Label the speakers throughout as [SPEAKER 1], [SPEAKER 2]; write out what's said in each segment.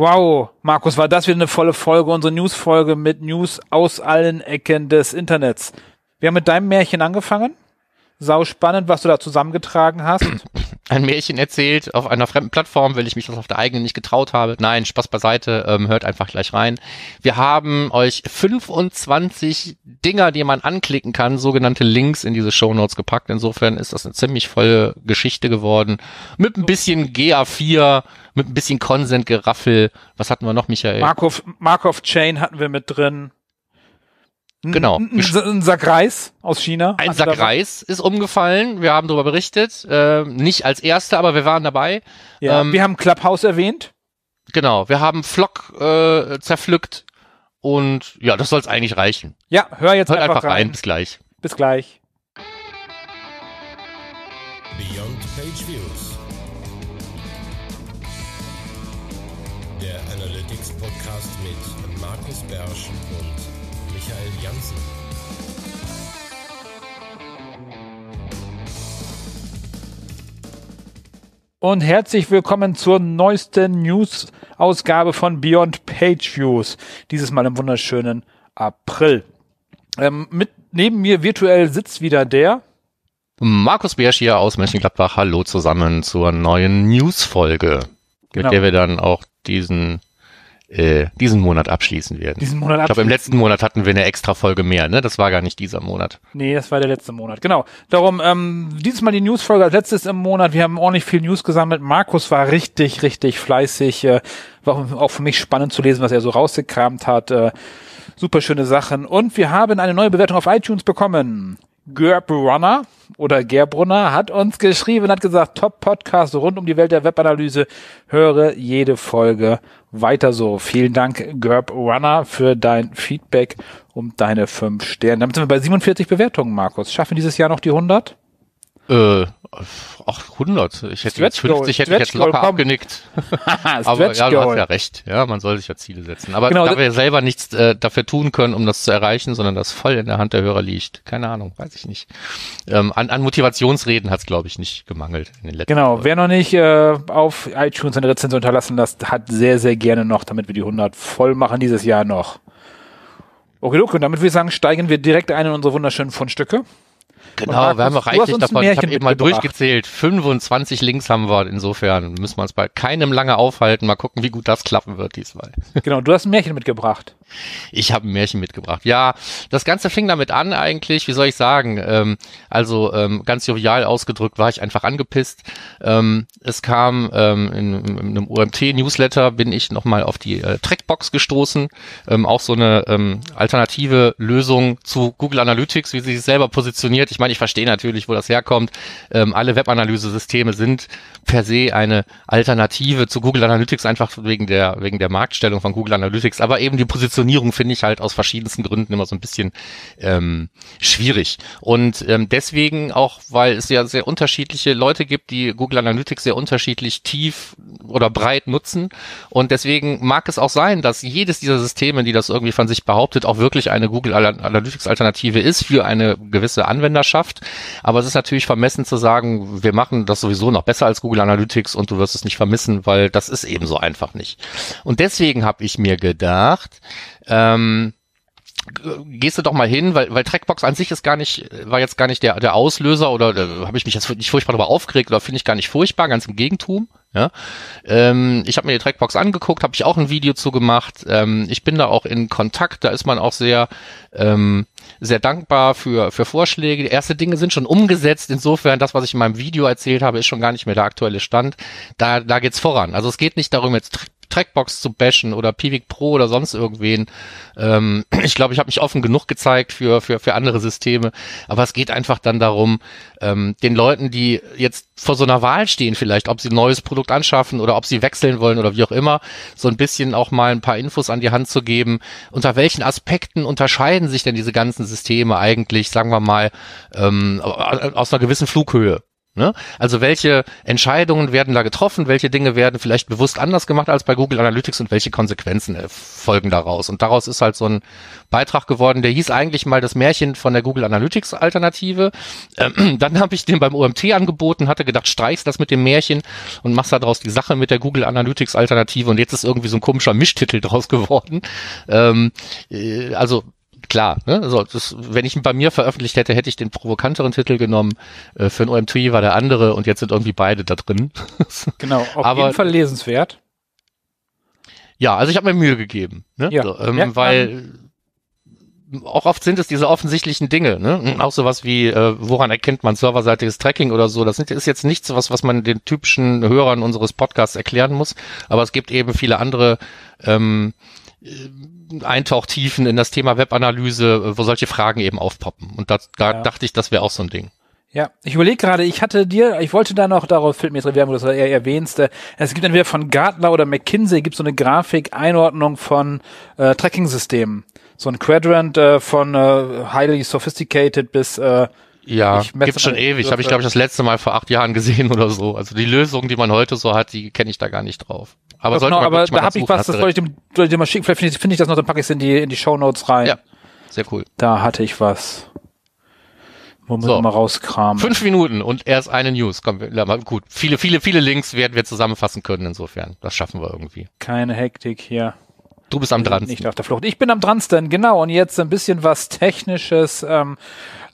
[SPEAKER 1] Wow, Markus, war das wieder eine volle Folge, unsere News-Folge mit News aus allen Ecken des Internets. Wir haben mit deinem Märchen angefangen. Sau spannend, was du da zusammengetragen hast.
[SPEAKER 2] Ein Märchen erzählt auf einer fremden Plattform, weil ich mich das auf der eigenen nicht getraut habe. Nein, Spaß beiseite, ähm, hört einfach gleich rein. Wir haben euch 25 Dinger, die man anklicken kann, sogenannte Links in diese Show Notes gepackt. Insofern ist das eine ziemlich volle Geschichte geworden. Mit ein bisschen GA4, mit ein bisschen Consent-Geraffel. Was hatten wir noch, Michael?
[SPEAKER 1] Markov, Markov Chain hatten wir mit drin.
[SPEAKER 2] Genau.
[SPEAKER 1] Ein, ein Sack Reis aus China.
[SPEAKER 2] Ein Sack Reis ist umgefallen. Wir haben darüber berichtet. Äh, nicht als Erste, aber wir waren dabei.
[SPEAKER 1] Ja, ähm, wir haben Clubhouse erwähnt.
[SPEAKER 2] Genau. Wir haben Flock äh, zerpflückt. Und ja, das soll es eigentlich reichen.
[SPEAKER 1] Ja, hör jetzt
[SPEAKER 2] Hört einfach, einfach rein. rein. Bis gleich.
[SPEAKER 1] Bis gleich.
[SPEAKER 3] Beyond Page Views. Der Analytics Podcast mit Markus Bersch Und
[SPEAKER 1] herzlich willkommen zur neuesten News-Ausgabe von Beyond Page Views. Dieses Mal im wunderschönen April. Ähm, mit neben mir virtuell sitzt wieder der
[SPEAKER 2] Markus Biersch hier aus Mönchengladbach. Hallo zusammen zur neuen News-Folge, genau. mit der wir dann auch diesen äh, diesen Monat abschließen werden.
[SPEAKER 1] Diesen Monat
[SPEAKER 2] ich glaube, im letzten Monat hatten wir eine extra Folge mehr, ne? Das war gar nicht dieser Monat.
[SPEAKER 1] Nee, das war der letzte Monat, genau. Darum, ähm, dieses Mal die Newsfolge als letztes im Monat. Wir haben ordentlich viel News gesammelt. Markus war richtig, richtig fleißig. Äh, war auch für mich spannend zu lesen, was er so rausgekramt hat. Äh, super schöne Sachen. Und wir haben eine neue Bewertung auf iTunes bekommen. Gerbrunner oder Gerbrunner hat uns geschrieben und hat gesagt, Top Podcast rund um die Welt der Webanalyse. Höre jede Folge weiter so. Vielen Dank, Gerbrunner, für dein Feedback und deine fünf Sterne. Damit sind wir bei 47 Bewertungen, Markus. Schaffen dieses Jahr noch die 100?
[SPEAKER 2] Äh, ach, 100. Ich hätte jetzt 50 hätte ich jetzt locker Goal, abgenickt. Aber ja, du hast ja recht. Ja, man soll sich ja Ziele setzen. Aber genau, da wir selber nichts äh, dafür tun können, um das zu erreichen, sondern das voll in der Hand der Hörer liegt. Keine Ahnung, weiß ich nicht. Ähm, an, an Motivationsreden hat es, glaube ich, nicht gemangelt in den letzten
[SPEAKER 1] Genau, Folgen. wer noch nicht äh, auf iTunes eine Rezension unterlassen lässt, hat sehr, sehr gerne noch, damit wir die 100 voll machen dieses Jahr noch. Okay, okay, und damit würde ich sagen, steigen wir direkt ein in unsere wunderschönen Fundstücke.
[SPEAKER 2] Genau, Markus, wir haben reichlich davon. Ich habe eben mal durchgezählt. 25 Links haben wir. Insofern müssen wir uns bei keinem lange aufhalten. Mal gucken, wie gut das klappen wird diesmal.
[SPEAKER 1] Genau, du hast ein Märchen mitgebracht.
[SPEAKER 2] Ich habe ein Märchen mitgebracht. Ja, das Ganze fing damit an eigentlich, wie soll ich sagen, ähm, also ähm, ganz jovial ausgedrückt war ich einfach angepisst. Ähm, es kam ähm, in, in einem UMT-Newsletter, bin ich nochmal auf die äh, Trackbox gestoßen, ähm, auch so eine ähm, alternative Lösung zu Google Analytics, wie sie sich selber positioniert. Ich meine, ich verstehe natürlich, wo das herkommt. Ähm, alle Webanalyse-Systeme sind per se eine Alternative zu Google Analytics, einfach wegen der, wegen der Marktstellung von Google Analytics, aber eben die Position Positionierung finde ich halt aus verschiedensten Gründen immer so ein bisschen ähm, schwierig. Und ähm, deswegen auch, weil es ja sehr unterschiedliche Leute gibt, die Google Analytics sehr unterschiedlich tief oder breit nutzen. Und deswegen mag es auch sein, dass jedes dieser Systeme, die das irgendwie von sich behauptet, auch wirklich eine Google Analytics Alternative ist für eine gewisse Anwenderschaft. Aber es ist natürlich vermessen zu sagen, wir machen das sowieso noch besser als Google Analytics und du wirst es nicht vermissen, weil das ist eben so einfach nicht. Und deswegen habe ich mir gedacht, ähm, gehst du doch mal hin, weil, weil Trackbox an sich ist gar nicht, war jetzt gar nicht der, der Auslöser oder äh, habe ich mich jetzt nicht furchtbar darüber aufgeregt oder finde ich gar nicht furchtbar, ganz im Gegentum. Ja, ähm, ich habe mir die Trackbox angeguckt, habe ich auch ein Video zu gemacht. Ähm, ich bin da auch in Kontakt, da ist man auch sehr ähm, sehr dankbar für für Vorschläge. Die erste Dinge sind schon umgesetzt. Insofern das, was ich in meinem Video erzählt habe, ist schon gar nicht mehr der aktuelle Stand. Da da geht's voran. Also es geht nicht darum, jetzt Trackbox zu bashen oder Pivik Pro oder sonst irgendwen. Ähm, ich glaube, ich habe mich offen genug gezeigt für, für, für andere Systeme. Aber es geht einfach dann darum, ähm, den Leuten, die jetzt vor so einer Wahl stehen, vielleicht, ob sie ein neues Produkt anschaffen oder ob sie wechseln wollen oder wie auch immer, so ein bisschen auch mal ein paar Infos an die Hand zu geben. Unter welchen Aspekten unterscheiden sich denn diese ganzen Systeme eigentlich, sagen wir mal, ähm, aus einer gewissen Flughöhe? Ne? Also welche Entscheidungen werden da getroffen, welche Dinge werden vielleicht bewusst anders gemacht als bei Google Analytics und welche Konsequenzen äh, folgen daraus. Und daraus ist halt so ein Beitrag geworden, der hieß eigentlich mal das Märchen von der Google Analytics Alternative. Ähm, dann habe ich den beim OMT angeboten, hatte gedacht, streichst das mit dem Märchen und machst daraus die Sache mit der Google Analytics Alternative und jetzt ist irgendwie so ein komischer Mischtitel draus geworden. Ähm, äh, also klar, ne? also das, wenn ich ihn bei mir veröffentlicht hätte, hätte ich den provokanteren Titel genommen. Äh, für ein OMT war der andere und jetzt sind irgendwie beide da drin.
[SPEAKER 1] Genau, auf
[SPEAKER 2] Aber-
[SPEAKER 1] jeden Fall lesenswert.
[SPEAKER 2] ja, also ich habe mir Mühe gegeben, ne?
[SPEAKER 1] Ja,
[SPEAKER 2] so, ähm,
[SPEAKER 1] merkt man.
[SPEAKER 2] weil auch oft sind es diese offensichtlichen Dinge, ne? Auch sowas wie, äh, woran erkennt man serverseitiges Tracking oder so. Das sind- ist jetzt nichts, was, was man den typischen Hörern unseres Podcasts erklären muss, aber es gibt eben viele andere ähm, äh, Eintauchtiefen in das Thema Webanalyse, äh, wo solche Fragen eben aufpoppen. Und da, da
[SPEAKER 1] Ja.
[SPEAKER 2] dachte ich, das wäre auch so ein Ding.
[SPEAKER 1] Ja, ich überlege gerade, ich hatte dir, ich wollte da noch, darauf fällt mir jetzt du das eher erwähnst, äh, es gibt entweder von Gartner oder McKinsey gibt so eine Grafik, Einordnung von äh, Tracking-Systemen. So ein Quadrant äh, von äh, highly sophisticated bis äh,
[SPEAKER 2] Ja, gibt's schon ewig. Habe ich, glaube ich, das letzte Mal vor acht Jahren gesehen oder so. Also die Lösung, die man heute so hat, die kenne ich da gar nicht drauf. Aber
[SPEAKER 1] Doch,
[SPEAKER 2] sollte
[SPEAKER 1] genau,
[SPEAKER 2] man
[SPEAKER 1] aber da habe ich was, das wollte ich, dem, ich dir mal schicken, vielleicht finde ich, finde ich das noch, dann packe ich es in die, in die Shownotes rein.
[SPEAKER 2] Ja. Sehr cool.
[SPEAKER 1] Da hatte ich was. Womit
[SPEAKER 2] So.
[SPEAKER 1] mal rauskramen.
[SPEAKER 2] Fünf Minuten und erst eine News. Komm, gut. Viele, viele, viele Links werden wir zusammenfassen können insofern. Das schaffen wir irgendwie.
[SPEAKER 1] Keine Hektik hier.
[SPEAKER 2] Du bist am dran.
[SPEAKER 1] Nicht auf der Flucht. Ich bin am dransten, genau. Und jetzt ein bisschen was Technisches. Ähm,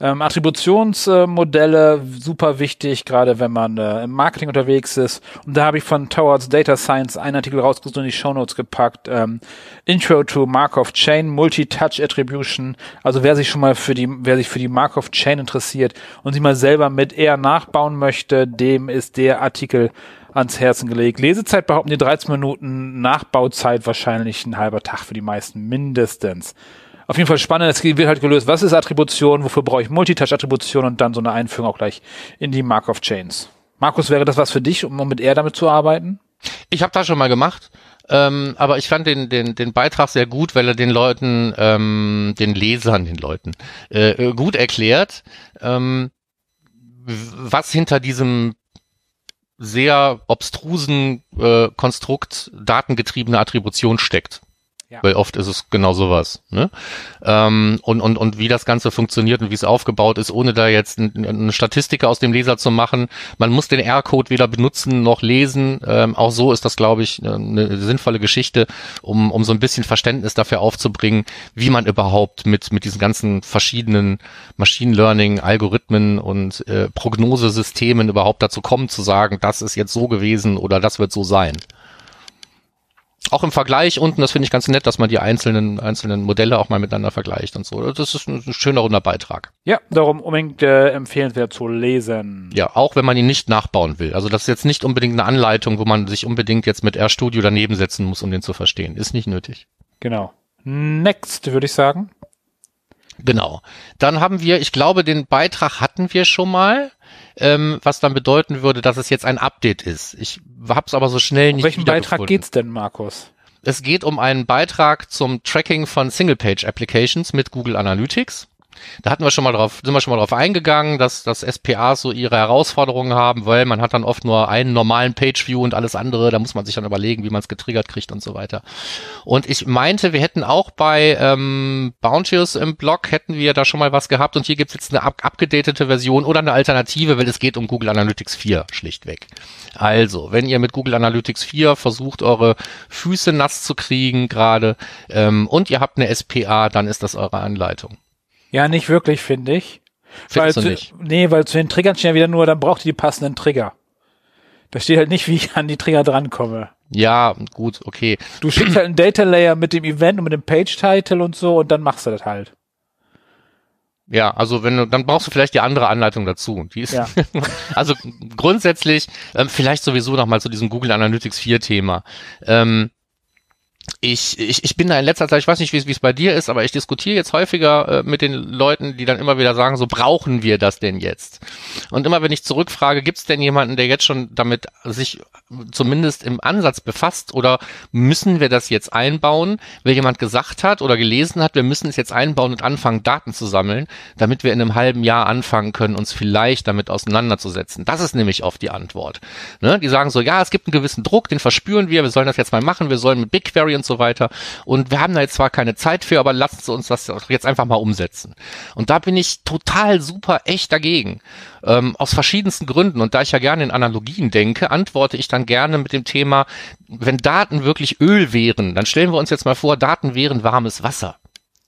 [SPEAKER 1] ähm, Attributionsmodelle, super wichtig, gerade wenn man äh, im Marketing unterwegs ist. Und da habe ich von Towards Data Science einen Artikel rausgesucht und die Shownotes gepackt. Ähm, Intro to Markov Chain, Multi-Touch Attribution. Also wer sich schon mal für die, wer sich für die Markov Chain interessiert und sich mal selber mit eher nachbauen möchte, dem ist der Artikel ans Herzen gelegt. Lesezeit behaupten die 13 Minuten, Nachbauzeit wahrscheinlich ein halber Tag für die meisten mindestens. Auf jeden Fall spannend, es wird halt gelöst, was ist Attribution, wofür brauche ich Multitouch-Attribution und dann so eine Einführung auch gleich in die Markov-Chains. Markus, wäre das was für dich, um mit R damit zu arbeiten?
[SPEAKER 2] Ich habe das schon mal gemacht, ähm, aber ich fand den, den, den Beitrag sehr gut, weil er den Leuten, ähm, den Lesern, den Leuten, äh, äh, gut erklärt, ähm, was hinter diesem sehr obstrusen äh, Konstrukt datengetriebene Attribution steckt.
[SPEAKER 1] Ja.
[SPEAKER 2] Weil oft ist es genau sowas. Ne? Ähm, und, und, und wie das Ganze funktioniert und wie es aufgebaut ist, ohne da jetzt ein, eine Statistik aus dem Leser zu machen. Man muss den R-Code weder benutzen noch lesen. Ähm, auch so ist das, glaube ich, eine sinnvolle Geschichte, um, um so ein bisschen Verständnis dafür aufzubringen, wie man überhaupt mit, mit diesen ganzen verschiedenen Machine Learning, Algorithmen und äh, Prognosesystemen überhaupt dazu kommt, zu sagen, das ist jetzt so gewesen oder das wird so sein. Auch im Vergleich unten, das finde ich ganz nett, dass man die einzelnen, einzelnen Modelle auch mal miteinander vergleicht und so. Das ist ein, ein schöner runder Beitrag.
[SPEAKER 1] Ja, darum unbedingt äh, empfehlenswert zu lesen.
[SPEAKER 2] Ja, auch wenn man ihn nicht nachbauen will. Also das ist jetzt nicht unbedingt eine Anleitung, wo man sich unbedingt jetzt mit RStudio daneben setzen muss, um den zu verstehen. Ist nicht nötig.
[SPEAKER 1] Genau. Next, würde ich sagen.
[SPEAKER 2] Genau. Dann haben wir, ich glaube, den Beitrag hatten wir schon mal, ähm, was dann bedeuten würde, dass es jetzt ein Update ist. Ich hab's aber so schnell
[SPEAKER 1] Um
[SPEAKER 2] nicht
[SPEAKER 1] welchen Beitrag geht's denn, Markus?
[SPEAKER 2] Es geht um einen Beitrag zum Tracking von Single-Page-Applications mit Google Analytics. Da hatten wir schon mal drauf, sind wir schon mal drauf eingegangen, dass, dass SPAs so ihre Herausforderungen haben, weil man hat dann oft nur einen normalen Page-View und alles andere, da muss man sich dann überlegen, wie man es getriggert kriegt und so weiter. Und ich meinte, wir hätten auch bei ähm, Bounteous im Blog, hätten wir da schon mal was gehabt und hier gibt's jetzt eine abgedatete Version oder eine Alternative, weil es geht um Google Analytics 4 schlichtweg. Also, wenn ihr mit Google Analytics 4 versucht, eure Füße nass zu kriegen gerade ähm, und ihr habt eine SPA, dann ist das eure Anleitung.
[SPEAKER 1] Ja, nicht wirklich, finde ich.
[SPEAKER 2] Findest
[SPEAKER 1] weil
[SPEAKER 2] du
[SPEAKER 1] zu,
[SPEAKER 2] nicht?
[SPEAKER 1] Nee, weil zu den Triggern steht ja wieder nur, dann braucht ihr die passenden Trigger. Da steht halt nicht, wie ich an die Trigger drankomme.
[SPEAKER 2] Ja, gut, okay.
[SPEAKER 1] Du schickst halt einen Data Layer mit dem Event und mit dem Page Title und so und dann machst du das halt.
[SPEAKER 2] Ja, also wenn du, dann brauchst du vielleicht die andere Anleitung dazu. Die ist,
[SPEAKER 1] Ja.
[SPEAKER 2] also grundsätzlich, ähm, vielleicht sowieso nochmal zu diesem Google Analytics 4 Thema. Ähm, ich, ich, ich bin da in letzter Zeit, ich weiß nicht, wie es bei dir ist, aber ich diskutiere jetzt häufiger äh, mit den Leuten, die dann immer wieder sagen, so brauchen wir das denn jetzt? Und immer wenn ich zurückfrage, gibt es denn jemanden, der jetzt schon damit sich zumindest im Ansatz befasst oder müssen wir das jetzt einbauen, weil jemand gesagt hat oder gelesen hat, wir müssen es jetzt einbauen und anfangen, Daten zu sammeln, damit wir in einem halben Jahr anfangen können, uns vielleicht damit auseinanderzusetzen. Das ist nämlich oft die Antwort. Ne? Die sagen so, ja, es gibt einen gewissen Druck, den verspüren wir, wir sollen das jetzt mal machen, wir sollen mit BigQuery und so weiter. Und wir haben da jetzt zwar keine Zeit für, aber lassen Sie uns das jetzt einfach mal umsetzen. Und da bin ich total super echt dagegen. Ähm, aus verschiedensten Gründen. Und da ich ja gerne in Analogien denke, antworte ich dann gerne mit dem Thema, wenn Daten wirklich Öl wären, dann stellen wir uns jetzt mal vor, Daten wären warmes Wasser.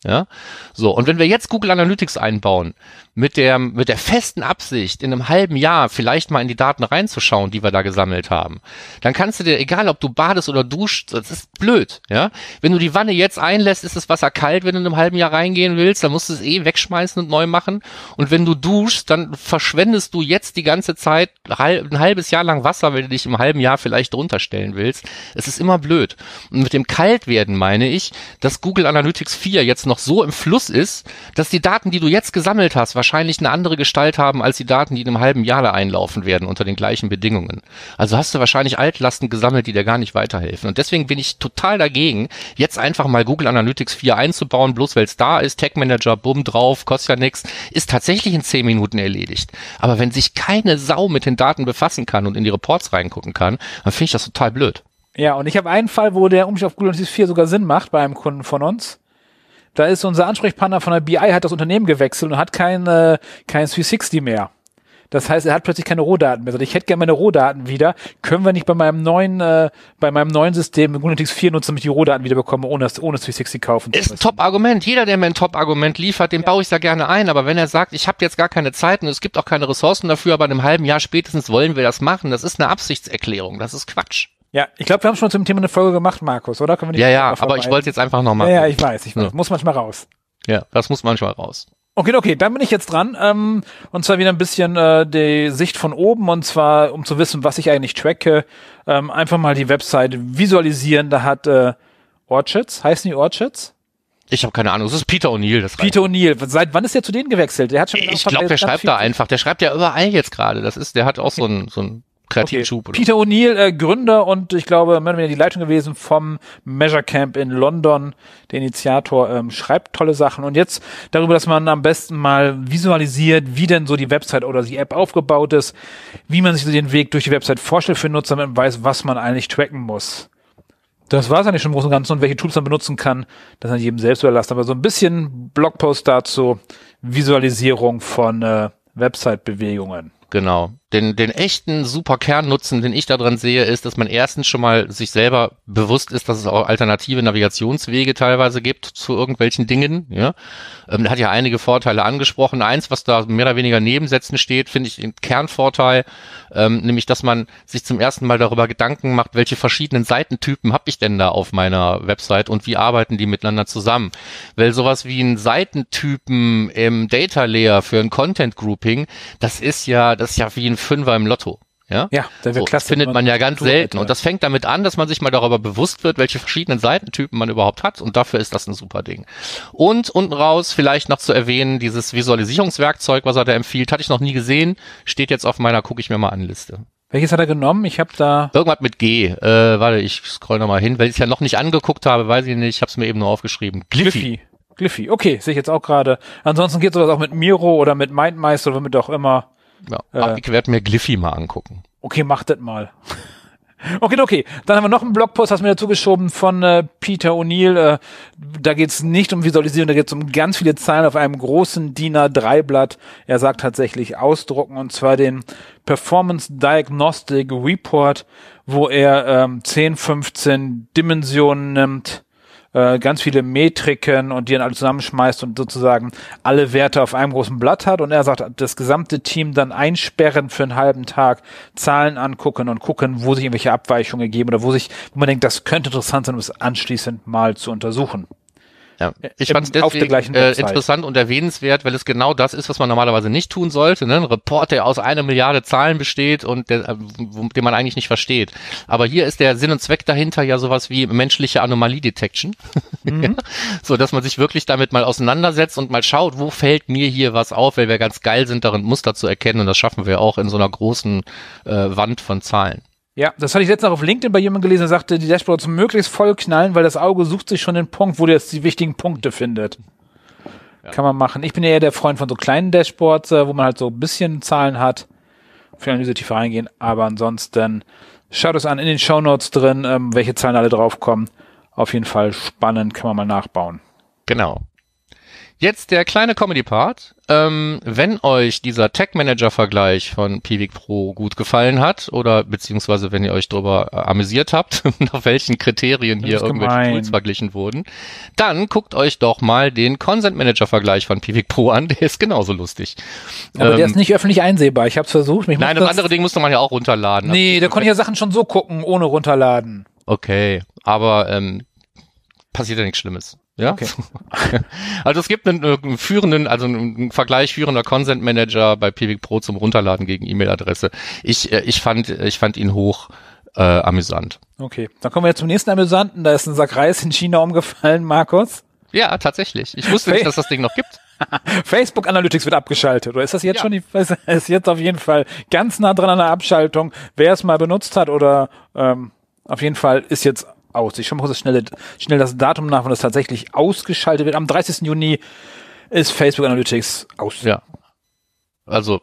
[SPEAKER 2] Ja, so. Und wenn wir jetzt Google Analytics einbauen, mit der, mit der festen Absicht, in einem halben Jahr vielleicht mal in die Daten reinzuschauen, die wir da gesammelt haben, dann kannst du dir, egal ob du badest oder duschst, das ist blöd, ja. Wenn du die Wanne jetzt einlässt, ist das Wasser kalt, wenn du in einem halben Jahr reingehen willst, dann musst du es eh wegschmeißen und neu machen. Und wenn du duschst, dann verschwendest du jetzt die ganze Zeit ein halbes Jahr lang Wasser, wenn du dich im halben Jahr vielleicht drunter stellen willst. Es ist immer blöd. Und mit dem Kaltwerden meine ich, dass Google Analytics 4 jetzt noch so im Fluss ist, dass die Daten, die du jetzt gesammelt hast, wahrscheinlich eine andere Gestalt haben als die Daten, die in einem halben Jahr da einlaufen werden unter den gleichen Bedingungen. Also hast du wahrscheinlich Altlasten gesammelt, die dir gar nicht weiterhelfen. Und deswegen bin ich total dagegen, jetzt einfach mal Google Analytics 4 einzubauen, bloß weil es da ist, Tech Manager, bumm drauf, kostet ja nichts, ist tatsächlich in 10 Minuten erledigt. Aber wenn sich keine Sau mit den Daten befassen kann und in die Reports reingucken kann, dann finde ich das total blöd.
[SPEAKER 1] Ja, und ich habe einen Fall, wo der Umstieg auf Google Analytics 4 sogar Sinn macht bei einem Kunden von uns. Da ist unser Ansprechpartner von der BI, hat das Unternehmen gewechselt und hat kein, äh, kein 360 mehr. Das heißt, er hat plötzlich keine Rohdaten mehr. Also ich hätte gerne meine Rohdaten wieder. Können wir nicht bei meinem neuen, äh, bei meinem neuen System mit Unix 4 nutzen, damit ich die Rohdaten wieder bekomme, ohne, ohne 360 kaufen
[SPEAKER 2] zu Ist ein Top-Argument. Jeder, der mir ein Top-Argument liefert, den ja. baue ich da gerne ein. Aber wenn er sagt, ich habe jetzt gar keine Zeit und es gibt auch keine Ressourcen dafür, aber in einem halben Jahr spätestens wollen wir das machen, das ist eine Absichtserklärung. Das ist Quatsch.
[SPEAKER 1] Ja, ich glaube, wir haben schon zum Thema eine Folge gemacht, Markus, oder?
[SPEAKER 2] Können wir ja, ja, aber ich wollte jetzt einfach noch
[SPEAKER 1] mal. Ja, ja, ich weiß, ich weiß. Ja. Muss manchmal raus.
[SPEAKER 2] Ja, das muss manchmal raus.
[SPEAKER 1] Okay, okay, dann bin ich jetzt dran. Ähm, und zwar wieder ein bisschen äh, die Sicht von oben und zwar, um zu wissen, was ich eigentlich tracke, ähm, einfach mal die Website visualisieren. Da hat äh, Orchids, heißen die Orchids?
[SPEAKER 2] Ich habe keine Ahnung. Das ist Peter O'Neill. Das
[SPEAKER 1] Peter O'Neill. Seit wann ist der zu denen gewechselt? Der hat schon.
[SPEAKER 2] Ich glaube, der schreibt da einfach. Der schreibt ja überall jetzt gerade. Das ist, der hat auch so ein so ein kreativen okay. Schub.
[SPEAKER 1] Oder? Peter O'Neill, äh, Gründer und ich glaube, weniger die Leitung gewesen vom Measure Camp in London, der Initiator, ähm, schreibt tolle Sachen. Und jetzt darüber, dass man am besten mal visualisiert, wie denn so die Website oder die App aufgebaut ist, wie man sich so den Weg durch die Website vorstellt für Nutzer, damit man weiß, was man eigentlich tracken muss. Das war es eigentlich schon im Großen und Ganzen und welche Tools man benutzen kann, das an jedem selbst überlassen. Aber so ein bisschen Blogpost dazu, Visualisierung von äh, Website-Bewegungen.
[SPEAKER 2] Genau. Den, den echten super Kernnutzen, den ich daran sehe, ist, dass man erstens schon mal sich selber bewusst ist, dass es auch alternative Navigationswege teilweise gibt zu irgendwelchen Dingen. Ja, ähm, hat ja einige Vorteile angesprochen. Eins, was da mehr oder weniger nebensätzen steht, finde ich ein Kernvorteil, ähm, nämlich, dass man sich zum ersten Mal darüber Gedanken macht, welche verschiedenen Seitentypen habe ich denn da auf meiner Website und wie arbeiten die miteinander zusammen. Weil sowas wie ein Seitentypen im Data Layer für ein Content Grouping, das ist ja, das ist ja wie ein Fünfer im Lotto. Ja,
[SPEAKER 1] ja
[SPEAKER 2] da wird so, klasse, findet man ja ganz selten. Und das fängt damit an, dass man sich mal darüber bewusst wird, welche verschiedenen Seitentypen man überhaupt hat. Und dafür ist das ein super Ding. Und unten raus vielleicht noch zu erwähnen, dieses Visualisierungswerkzeug, was er da empfiehlt, hatte ich noch nie gesehen, steht jetzt auf meiner, gucke ich mir mal an Liste.
[SPEAKER 1] Welches hat er genommen? Ich habe da
[SPEAKER 2] irgendwas mit G. Äh, warte, ich scroll noch mal hin, weil ich es ja noch nicht angeguckt habe, weiß ich nicht. Ich habe es mir eben nur aufgeschrieben.
[SPEAKER 1] Gliffy. Gliffy. Gliffy. Okay, sehe ich jetzt auch gerade. Ansonsten geht sowas auch mit Miro oder mit MindMeister oder mit auch immer.
[SPEAKER 2] Ja, äh, ich werde mir Gliffy mal angucken.
[SPEAKER 1] Okay, mach das mal. Okay, okay. Dann haben wir noch einen Blogpost, hast du mir dazu geschoben von äh, Peter O'Neill. Äh, da geht's nicht um Visualisierung, da geht's um ganz viele Zahlen auf einem großen DIN A3-Blatt. Er sagt tatsächlich ausdrucken und zwar den Performance Diagnostic Report, wo er ähm, 10, 15 Dimensionen nimmt äh, ganz viele Metriken und die dann alle zusammenschmeißt und sozusagen alle Werte auf einem großen Blatt hat und er sagt, das gesamte Team dann einsperren für einen halben Tag, Zahlen angucken und gucken, wo sich irgendwelche Abweichungen geben oder wo sich, wo man denkt, das könnte interessant sein, um es anschließend mal zu untersuchen.
[SPEAKER 2] Ja. Ich
[SPEAKER 1] Im-
[SPEAKER 2] fand es deswegen äh, interessant und erwähnenswert, weil es genau das ist, was man normalerweise nicht tun sollte. Ne? Ein Report, der aus einer Milliarde Zahlen besteht und der, äh, den man eigentlich nicht versteht. Aber hier ist der Sinn und Zweck dahinter ja sowas wie menschliche Anomalie-Detection.
[SPEAKER 1] Mhm.
[SPEAKER 2] so, dass man sich wirklich damit mal auseinandersetzt und mal schaut, wo fällt mir hier was auf, weil wir ganz geil sind, darin Muster zu erkennen und das schaffen wir auch in so einer großen äh, Wand von Zahlen.
[SPEAKER 1] Ja, das hatte ich letztens auf LinkedIn bei jemandem gelesen, der sagte, die Dashboards möglichst voll knallen, weil das Auge sucht sich schon den Punkt, wo der jetzt die wichtigen Punkte findet. Kann man machen. Ich bin ja eher der Freund von so kleinen Dashboards, äh, wo man halt so ein bisschen Zahlen hat. Für Analyse tiefer reingehen. Aber ansonsten schaut es an in den Shownotes drin, ähm, welche Zahlen alle draufkommen. Auf jeden Fall spannend, kann man mal nachbauen.
[SPEAKER 2] Genau. Jetzt der kleine Comedy-Part. Ähm, wenn euch dieser Tech-Manager-Vergleich von Piwik Pro gut gefallen hat oder beziehungsweise wenn ihr euch darüber äh, amüsiert habt, nach welchen Kriterien hier irgendwelche
[SPEAKER 1] gemein.
[SPEAKER 2] Tools verglichen wurden, dann guckt euch doch mal den Consent-Manager-Vergleich von Piwik Pro an. Der ist genauso lustig.
[SPEAKER 1] Aber der
[SPEAKER 2] Ähm,
[SPEAKER 1] ist nicht öffentlich einsehbar. Ich habe es versucht. Mich
[SPEAKER 2] Nein,
[SPEAKER 1] macht
[SPEAKER 2] das andere Ding musste man ja auch runterladen.
[SPEAKER 1] Nee, da konnte ich ja Sachen schon so gucken, ohne runterladen.
[SPEAKER 2] Okay, aber ähm, passiert ja nichts Schlimmes. Ja.
[SPEAKER 1] Okay.
[SPEAKER 2] also es gibt einen, äh, einen führenden, also einen Vergleich führender Consent Manager bei Pivik Pro zum Runterladen gegen E-Mail-Adresse. Ich, äh, ich fand, ich fand ihn hoch äh, amüsant.
[SPEAKER 1] Okay, dann kommen wir jetzt zum nächsten Amüsanten. Da ist ein Sack Reis in China umgefallen, Markus.
[SPEAKER 2] Ja, tatsächlich. Ich wusste nicht, dass das Ding noch gibt.
[SPEAKER 1] Facebook Analytics wird abgeschaltet. Oder ist das jetzt
[SPEAKER 2] Ja.
[SPEAKER 1] schon die, ist jetzt auf jeden Fall ganz nah dran an der Abschaltung. Wer es mal benutzt hat oder ähm, auf jeden Fall ist jetzt aus. Ich schaue mal kurz das schnelle, schnell das Datum nach, wann das tatsächlich ausgeschaltet wird. Am 30. Juni ist Facebook Analytics aus.
[SPEAKER 2] Ja. Also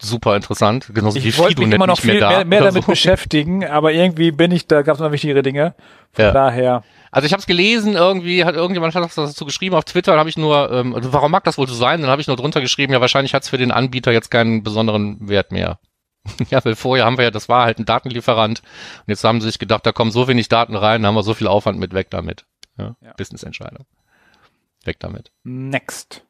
[SPEAKER 2] super interessant. Genauso wie
[SPEAKER 1] Ich wollte mich immer noch
[SPEAKER 2] mehr
[SPEAKER 1] viel mehr, mehr
[SPEAKER 2] oder
[SPEAKER 1] damit
[SPEAKER 2] so.
[SPEAKER 1] beschäftigen, aber irgendwie bin ich, da gab es noch wichtigere Dinge. Von
[SPEAKER 2] Ja.
[SPEAKER 1] daher.
[SPEAKER 2] Also ich habe es gelesen, irgendwie hat irgendjemand hat das dazu geschrieben auf Twitter, dann habe ich nur, ähm, also warum mag das wohl so sein? Dann habe ich nur drunter geschrieben, ja wahrscheinlich hat es für den Anbieter jetzt keinen besonderen Wert mehr. ja, weil vorher haben wir ja, das war halt ein Datenlieferant und jetzt haben sie sich gedacht, da kommen so wenig Daten rein, da haben wir so viel Aufwand mit, weg damit. Ja,
[SPEAKER 1] Ja.
[SPEAKER 2] Business-Entscheidung. Weg damit.
[SPEAKER 1] Next.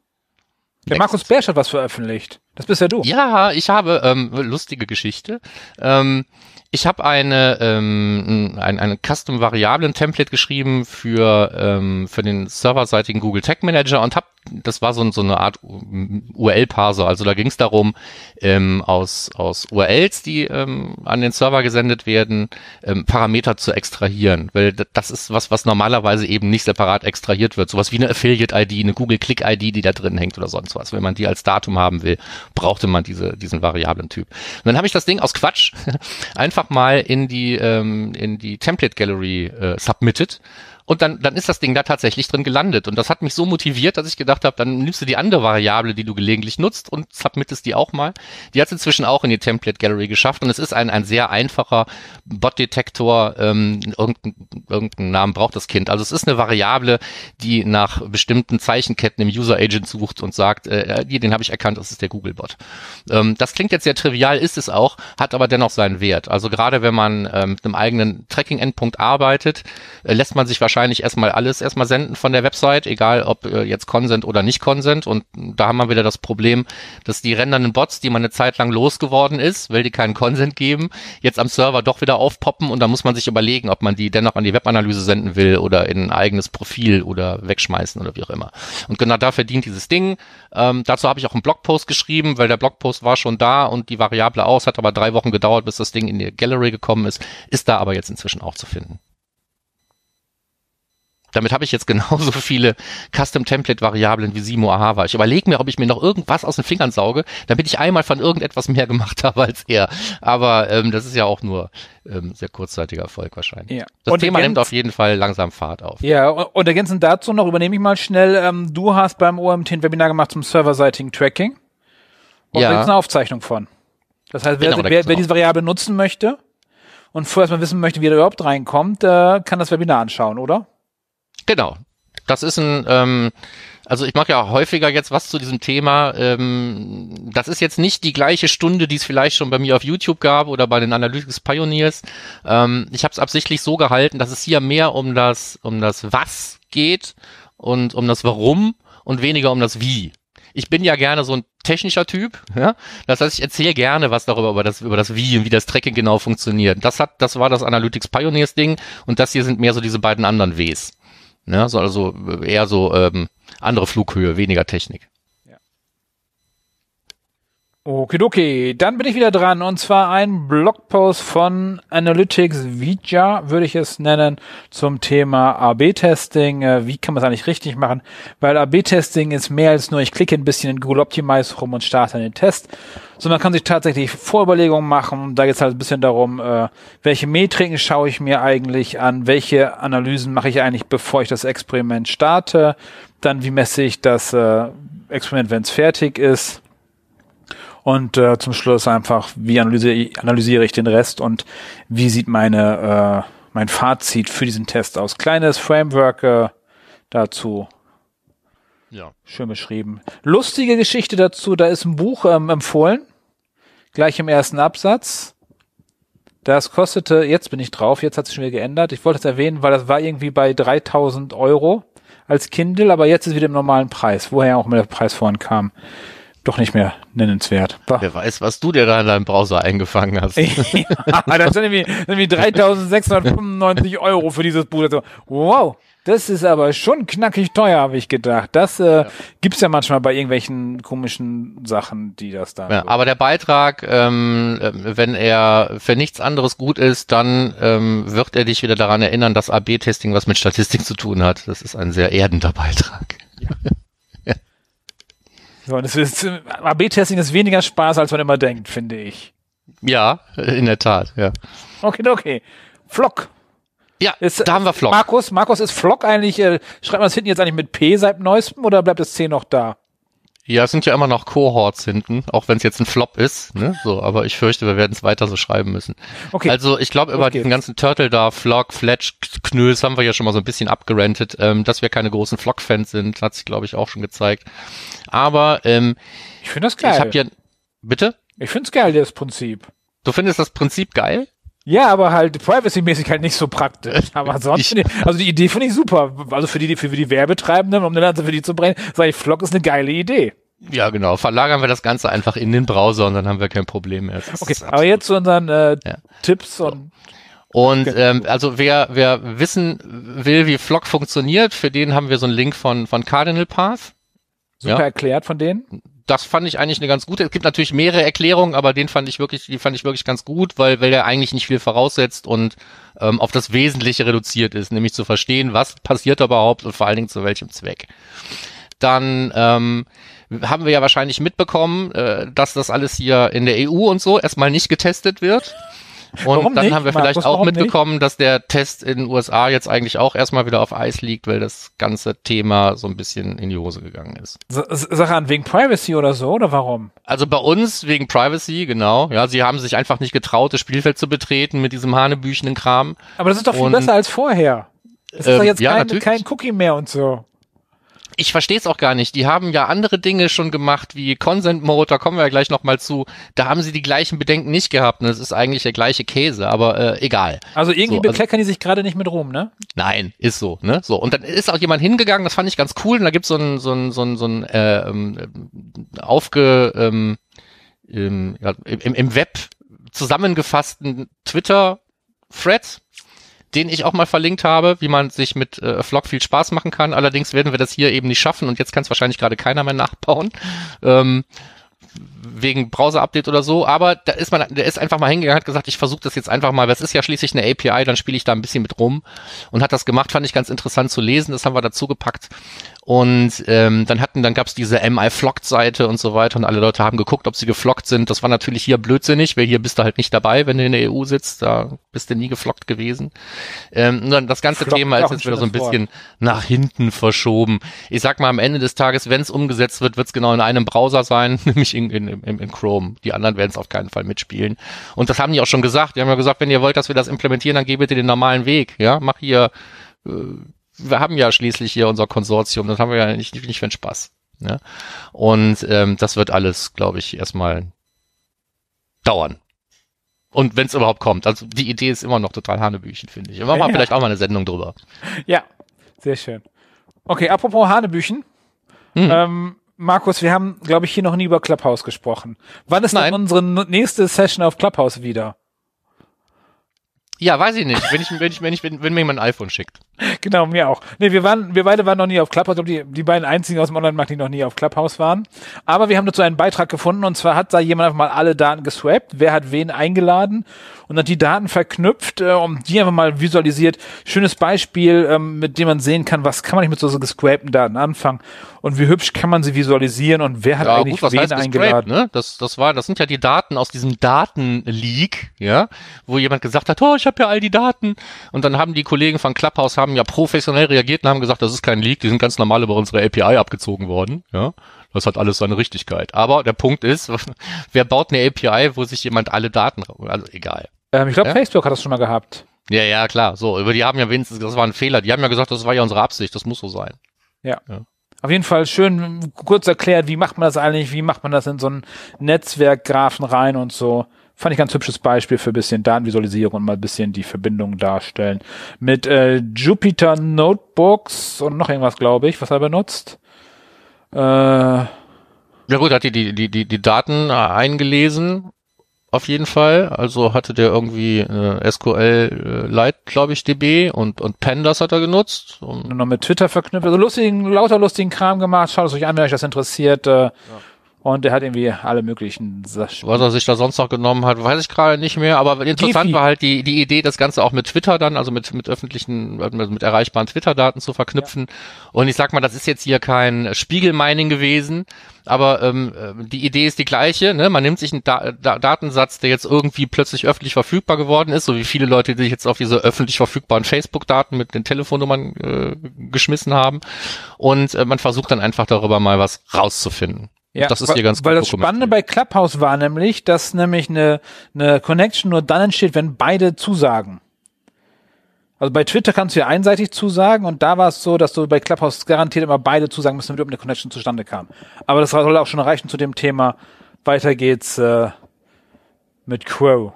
[SPEAKER 1] Der
[SPEAKER 2] Next.
[SPEAKER 1] Markus Bersch hat was veröffentlicht. Das bist ja du.
[SPEAKER 2] Ja, ich habe ähm, lustige Geschichte. Ähm, ich habe eine ähm, ein, ein Custom Variablen Template geschrieben für ähm, für den serverseitigen Google Tag Manager und habe das war so, so eine Art URL Parser. Also da ging es darum ähm, aus aus URLs, die ähm, an den Server gesendet werden, ähm, Parameter zu extrahieren, weil das ist was was normalerweise eben nicht separat extrahiert wird. Sowas wie eine Affiliate ID, eine Google Click ID, die da drin hängt oder sonst was. Wenn man die als Datum haben will, brauchte man diese diesen variablen Typ. Und dann habe ich das Ding aus Quatsch einfach mal in die ähm, in die Template Gallery äh, submitted und dann, dann ist das Ding da tatsächlich drin gelandet. Und das hat mich so motiviert, dass ich gedacht habe, dann nimmst du die andere Variable, die du gelegentlich nutzt und submittest die auch mal. Die hat es inzwischen auch in die Template Gallery geschafft und es ist ein, ein sehr einfacher Bot-Detektor. Ähm, irgendeinen irgendeinen Namen braucht das Kind. Also es ist eine Variable, die nach bestimmten Zeichenketten im User Agent sucht und sagt, äh, hier, den habe ich erkannt, das ist der Google-Bot. Ähm, das klingt jetzt sehr trivial, ist es auch, hat aber dennoch seinen Wert. Also gerade wenn man ähm, mit einem eigenen Tracking-Endpunkt arbeitet, äh, lässt man sich wahrscheinlich erstmal alles erstmal senden von der Website, egal ob äh, jetzt Consent oder nicht Consent. Und da haben wir wieder das Problem, dass die rendernden Bots, die man eine Zeit lang losgeworden ist, weil die keinen Consent geben, jetzt am Server doch wieder aufpoppen und da muss man sich überlegen, ob man die dennoch an die Webanalyse senden will oder in ein eigenes Profil oder wegschmeißen oder wie auch immer. Und genau dafür dient dieses Ding. Ähm, dazu habe ich auch einen Blogpost geschrieben, weil der Blogpost war schon da und die Variable aus, hat aber drei Wochen gedauert, bis das Ding in die Gallery gekommen ist, ist da aber jetzt inzwischen auch zu finden. Damit habe ich jetzt genauso viele Custom-Template-Variablen wie Simo Ahava. Ich überlege mir, ob ich mir noch irgendwas aus den Fingern sauge, damit ich einmal von irgendetwas mehr gemacht habe als er. Aber ähm, das ist ja auch nur ähm, sehr kurzzeitiger Erfolg wahrscheinlich.
[SPEAKER 1] Ja.
[SPEAKER 2] Das
[SPEAKER 1] Und
[SPEAKER 2] Thema nimmt auf jeden Fall langsam Fahrt auf.
[SPEAKER 1] Ja, und und ergänzend dazu noch übernehme ich mal schnell, ähm, du hast beim OMT ein Webinar gemacht zum serverseitigen Tracking. Und
[SPEAKER 2] Ja.
[SPEAKER 1] da gibt's eine Aufzeichnung von. Das heißt, wer,
[SPEAKER 2] Genau,
[SPEAKER 1] wer, wer diese Variable nutzen möchte und vorerst mal wissen möchte, wie er überhaupt reinkommt, äh, kann das Webinar anschauen, oder?
[SPEAKER 2] Genau. Das ist ein, ähm, also ich mache ja häufiger jetzt was zu diesem Thema. Ähm, das ist jetzt nicht die gleiche Stunde, die es vielleicht schon bei mir auf YouTube gab oder bei den Analytics Pioneers. Ähm, ich habe es absichtlich so gehalten, dass es hier mehr um das, um das Was geht und um das Warum und weniger um das Wie. Ich bin ja gerne so ein technischer Typ, ja. Das heißt, ich erzähle gerne was darüber, über das, über das Wie und wie das Tracking genau funktioniert. Das hat, das war das Analytics Pioneers Ding und das hier sind mehr so diese beiden anderen Ws. Ne? So, also eher so ähm, andere Flughöhe, weniger Technik.
[SPEAKER 1] Okidoki, dann bin ich wieder dran und zwar ein Blogpost von Analytics Vija, würde ich es nennen, zum Thema AB-Testing. Äh, Wie kann man es eigentlich richtig machen? Weil AB-Testing ist mehr als nur, ich klicke ein bisschen in Google Optimize rum und starte den Test, sondern man kann sich tatsächlich Vorüberlegungen machen. Da geht es halt ein bisschen darum, äh, welche Metriken schaue ich mir eigentlich an, welche Analysen mache ich eigentlich, bevor ich das Experiment starte, dann wie messe ich das äh, Experiment, wenn es fertig ist und äh, zum Schluss einfach, wie analysiere, analysiere ich den Rest und wie sieht meine äh, mein Fazit für diesen Test aus. Kleines Framework äh, dazu.
[SPEAKER 2] Ja.
[SPEAKER 1] Schön beschrieben. Lustige Geschichte dazu, da ist ein Buch ähm, empfohlen, gleich im ersten Absatz. Das kostete, jetzt bin ich drauf, jetzt hat es schon wieder geändert. Ich wollte es erwähnen, weil das war irgendwie bei 3000 Euro als Kindle, aber jetzt ist wieder im normalen Preis, woher auch immer der Preis vorhin kam doch nicht mehr nennenswert. Bah.
[SPEAKER 2] Wer weiß, was du dir da in deinem Browser eingefangen hast.
[SPEAKER 1] ja, das sind irgendwie, irgendwie 3695 Euro für dieses Buch. Wow, das ist aber schon knackig teuer, habe ich gedacht. Das äh, ja. gibt's ja manchmal bei irgendwelchen komischen Sachen, die das da.
[SPEAKER 2] Ja, aber der Beitrag, ähm, wenn er für nichts anderes gut ist, dann ähm, wird er dich wieder daran erinnern, dass AB-Testing was mit Statistik zu tun hat. Das ist ein sehr erdender Beitrag. Ja.
[SPEAKER 1] So, das ist, AB-Testing ist weniger Spaß, als man immer denkt, finde ich.
[SPEAKER 2] Ja, in der Tat, ja.
[SPEAKER 1] Okay, okay. Flock.
[SPEAKER 2] Ja, ist, da haben wir Flock.
[SPEAKER 1] Markus, Markus, ist Flock eigentlich, äh, schreibt man das hinten jetzt eigentlich mit P seit neuestem oder bleibt das C noch da?
[SPEAKER 2] Ja, es sind ja immer noch Cohorts hinten, auch wenn es jetzt ein Flop ist. Ne? So, aber ich fürchte, wir werden es weiter so schreiben müssen. Okay. Also ich glaube, über okay. diesen ganzen Turtle da, Flock, Fletch, Knöls haben wir ja schon mal so ein bisschen abgerentet. Ähm, dass wir keine großen Flock-Fans sind, hat sich, glaube ich, auch schon gezeigt. Aber ähm,
[SPEAKER 1] ich finde das geil.
[SPEAKER 2] Ich habe ja, bitte?
[SPEAKER 1] Ich finde es geil, das Prinzip.
[SPEAKER 2] Du findest das Prinzip geil?
[SPEAKER 1] Ja, aber halt privacy-mäßig halt nicht so praktisch. Aber sonst, ich, also die Idee finde ich super. Also für die, für die Werbetreibenden, um eine Lanze für die zu bringen, sage ich, Flock ist eine geile Idee.
[SPEAKER 2] Ja, genau. Verlagern wir das Ganze einfach in den Browser und dann haben wir kein Problem mehr.
[SPEAKER 1] Das okay, aber jetzt zu unseren äh, ja. Tipps und
[SPEAKER 2] und ähm, also wer, wer wissen will, wie Flock funktioniert, für den haben wir so einen Link von, von Cardinal Path.
[SPEAKER 1] Super ja. erklärt von denen
[SPEAKER 2] das fand ich eigentlich eine ganz gute. Es gibt natürlich mehrere Erklärungen, aber den fand ich wirklich, die fand ich wirklich ganz gut, weil, weil er eigentlich nicht viel voraussetzt und ähm, auf das Wesentliche reduziert ist, nämlich zu verstehen, was passiert überhaupt und vor allen Dingen zu welchem Zweck. Dann ähm, haben wir ja wahrscheinlich mitbekommen, äh, dass das alles hier in der EU und so erstmal nicht getestet wird. Und warum dann nicht? haben wir vielleicht Markus, auch mitbekommen, nicht? dass der Test in den USA jetzt eigentlich auch erstmal wieder auf Eis liegt, weil das ganze Thema so ein bisschen in die Hose gegangen ist.
[SPEAKER 1] Sache an, wegen Privacy oder so, oder warum?
[SPEAKER 2] Also bei uns wegen Privacy, genau. Ja, sie haben sich einfach nicht getraut, das Spielfeld zu betreten mit diesem hanebüchenen Kram.
[SPEAKER 1] Aber das ist doch viel Und, besser als vorher. Es ist ähm, doch jetzt ja, kein, kein Cookie mehr und so
[SPEAKER 2] ich verstehe es auch gar nicht. Die haben ja andere Dinge schon gemacht, wie Consent Mode, da kommen wir ja gleich nochmal zu. Da haben sie die gleichen Bedenken nicht gehabt. Und das ist eigentlich der gleiche Käse, aber äh, egal.
[SPEAKER 1] Also irgendwie so, also bekleckern also, die sich gerade nicht mit Ruhm, ne?
[SPEAKER 2] Nein, ist so, ne? So. Und dann ist auch jemand hingegangen, das fand ich ganz cool. Und da gibt's so ein, so ein, so ein, so ein äh, ähm, aufge ähm, im, im, im Web zusammengefassten Twitter-Thread den ich auch mal verlinkt habe, wie man sich mit äh, Vlog viel Spaß machen kann. Allerdings werden wir das hier eben nicht schaffen und jetzt kann es wahrscheinlich gerade keiner mehr nachbauen. Ähm, wegen Browser-Update oder so, aber da ist man, der ist einfach mal hingegangen, hat gesagt, ich versuche das jetzt einfach mal, das ist ja schließlich eine API, dann spiele ich da ein bisschen mit rum und hat das gemacht, fand ich ganz interessant zu lesen, das haben wir dazu gepackt und ähm, dann hatten, dann gab's diese MI-Flocked-Seite und so weiter und alle Leute haben geguckt, ob sie geflockt sind. Das war natürlich hier blödsinnig, weil hier bist du halt nicht dabei, wenn du in der EU sitzt, da bist du nie geflockt gewesen. Ähm, und dann das ganze Flock Thema ist jetzt wieder so ein bisschen Wort. nach hinten verschoben. Ich sag mal, am Ende des Tages, wenn es umgesetzt wird, wird's genau in einem Browser sein, nämlich in, in, in, in Chrome. Die anderen werden es auf keinen Fall mitspielen. Und das haben die auch schon gesagt. Die haben ja gesagt, wenn ihr wollt, dass wir das implementieren, dann geh bitte den normalen Weg. Ja, mach hier äh, wir haben ja schließlich hier unser Konsortium, das haben wir ja nicht, nicht für den Spaß. Ne? Und ähm, das wird alles, glaube ich, erstmal dauern. Und wenn es überhaupt kommt. Also die Idee ist immer noch total Hanebüchen, finde ich. Wir machen ja. vielleicht auch mal eine Sendung drüber.
[SPEAKER 1] Ja, sehr schön. Okay, apropos Hanebüchen. Hm. Ähm, Markus, wir haben, glaube ich, hier noch nie über Clubhouse gesprochen. Wann ist Nein. denn unsere nächste Session auf Clubhouse wieder?
[SPEAKER 2] Ja, weiß ich nicht. Wenn ich, wenn ich, wenn ich, wenn, wenn mir jemand ein iPhone schickt.
[SPEAKER 1] Genau, mir auch. Nee, wir waren, wir beide waren noch nie auf Clubhouse. Ich glaube, die, die beiden einzigen aus dem Online-Markt, die noch nie auf Clubhouse waren. Aber wir haben dazu einen Beitrag gefunden und zwar hat da jemand einfach mal alle Daten geswappt, wer hat wen eingeladen und hat die Daten verknüpft, äh, um die einfach mal visualisiert. Schönes Beispiel, ähm, mit dem man sehen kann, was kann man nicht mit so, so gescrapten Daten anfangen und wie hübsch kann man sie visualisieren und wer hat
[SPEAKER 2] Ja,
[SPEAKER 1] eigentlich
[SPEAKER 2] gut, was
[SPEAKER 1] wen
[SPEAKER 2] heißt
[SPEAKER 1] eingeladen.
[SPEAKER 2] ne? Das, das war, das sind ja die Daten aus diesem Datenleak, ja, wo jemand gesagt hat, oh, ich habe ja all die Daten. Und dann haben die Kollegen von Clubhouse haben ja professionell reagiert und haben gesagt, das ist kein Leak, die sind ganz normal über unsere API abgezogen worden, ja. Das hat alles seine Richtigkeit. Aber der Punkt ist, wer baut eine API, wo sich jemand alle Daten, also egal.
[SPEAKER 1] Ähm, ich glaube,
[SPEAKER 2] Ja?
[SPEAKER 1] Facebook hat das schon mal gehabt.
[SPEAKER 2] Ja, ja, klar. So, über die haben ja wenigstens, das war ein Fehler. Die haben ja gesagt, das war ja unsere Absicht, das muss so sein.
[SPEAKER 1] Auf jeden Fall schön kurz erklärt, wie macht man das eigentlich, wie macht man das in so einen Netzwerkgraphen rein und so. Fand ich ganz hübsches Beispiel für ein bisschen Datenvisualisierung und mal ein bisschen die Verbindung darstellen. Mit äh, Jupyter Notebooks und noch irgendwas, glaube ich, was er benutzt. Äh,
[SPEAKER 2] Ja gut, hat die die die die, die Daten äh, eingelesen auf jeden Fall. Also hatte der irgendwie äh, SQL äh, Lite, glaube ich, DB und und Pandas hat er genutzt. Und
[SPEAKER 1] noch mit Twitter verknüpft. Also lustigen, lauter lustigen Kram gemacht. Schaut es euch an, wenn euch das interessiert. Äh, Und er hat irgendwie alle möglichen Sachen.
[SPEAKER 2] was er sich da sonst noch genommen hat, weiß ich gerade nicht mehr. Aber interessant
[SPEAKER 1] Giphy.
[SPEAKER 2] war halt die die Idee, das Ganze auch mit Twitter dann, also mit mit öffentlichen, äh, mit, mit erreichbaren Twitter-Daten zu verknüpfen. Und ich sag mal, das ist jetzt hier kein Spiegelmining gewesen. Aber ähm, äh, die Idee ist die gleiche. Ne? Man nimmt sich einen da da Datensatz, der jetzt irgendwie plötzlich öffentlich verfügbar geworden ist, so wie viele Leute, die sich jetzt auf diese öffentlich verfügbaren Facebook-Daten mit den Telefonnummern äh, geschmissen haben. Und äh, man versucht dann einfach darüber mal was rauszufinden. Das ist hier ganz
[SPEAKER 1] Weil das Spannende bei Clubhouse war nämlich, dass nämlich eine, eine Connection nur dann entsteht, wenn beide zusagen. Also bei Twitter kannst du ja einseitig zusagen und da war es so, dass du bei Clubhouse garantiert immer beide zusagen müssen, damit überhaupt eine Connection zustande kam. Aber das soll auch schon reichen zu dem Thema. Weiter geht's äh, mit Crow.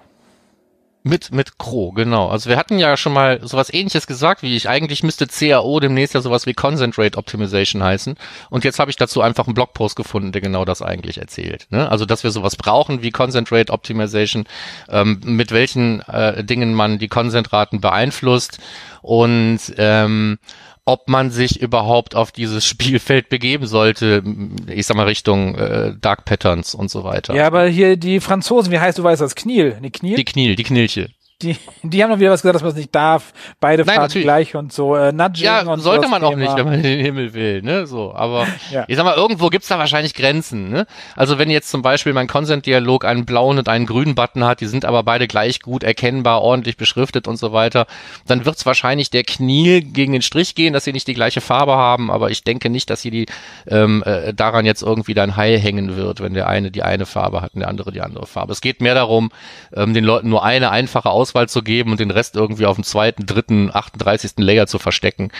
[SPEAKER 2] Mit, mit Crow, genau. Also wir hatten ja schon mal sowas ähnliches gesagt, wie ich. Eigentlich müsste CAO demnächst ja sowas wie Concentrate Optimization heißen. Und jetzt habe ich dazu einfach einen Blogpost gefunden, der genau das eigentlich erzählt. Ne? Also, dass wir sowas brauchen wie Concentrate Optimization, ähm, mit welchen äh, Dingen man die Konzentraten beeinflusst und ähm, ob man sich überhaupt auf dieses Spielfeld begeben sollte, ich sag mal Richtung äh, Dark Patterns und so weiter.
[SPEAKER 1] Ja, aber hier die Franzosen, wie heißt du weißt das? Kniel? Ne, Kniel?
[SPEAKER 2] Die Knil, die Knilche.
[SPEAKER 1] Die, die haben doch wieder was gesagt, dass man es nicht darf. Beide
[SPEAKER 2] Nein,
[SPEAKER 1] fahren
[SPEAKER 2] natürlich.
[SPEAKER 1] gleich und so. Äh, Nudging
[SPEAKER 2] Ja,
[SPEAKER 1] und so
[SPEAKER 2] sollte man auch
[SPEAKER 1] Thema.
[SPEAKER 2] nicht, wenn man in den Himmel will, ne? So, aber
[SPEAKER 1] Ja.
[SPEAKER 2] ich sag mal, irgendwo gibt's da wahrscheinlich Grenzen, ne? Also wenn jetzt zum Beispiel mein Consent-Dialog einen blauen und einen grünen Button hat, die sind aber beide gleich gut erkennbar, ordentlich beschriftet und so weiter, dann wird's wahrscheinlich der Knie gegen den Strich gehen, dass sie nicht die gleiche Farbe haben, aber ich denke nicht, dass sie die ähm, äh, daran jetzt irgendwie dann heil hängen wird, wenn der eine die eine Farbe hat und der andere die andere Farbe. Es geht mehr darum, ähm, den Leuten nur eine einfache Auswahl zu geben und den Rest irgendwie auf dem zweiten, dritten, 38. Layer zu verstecken.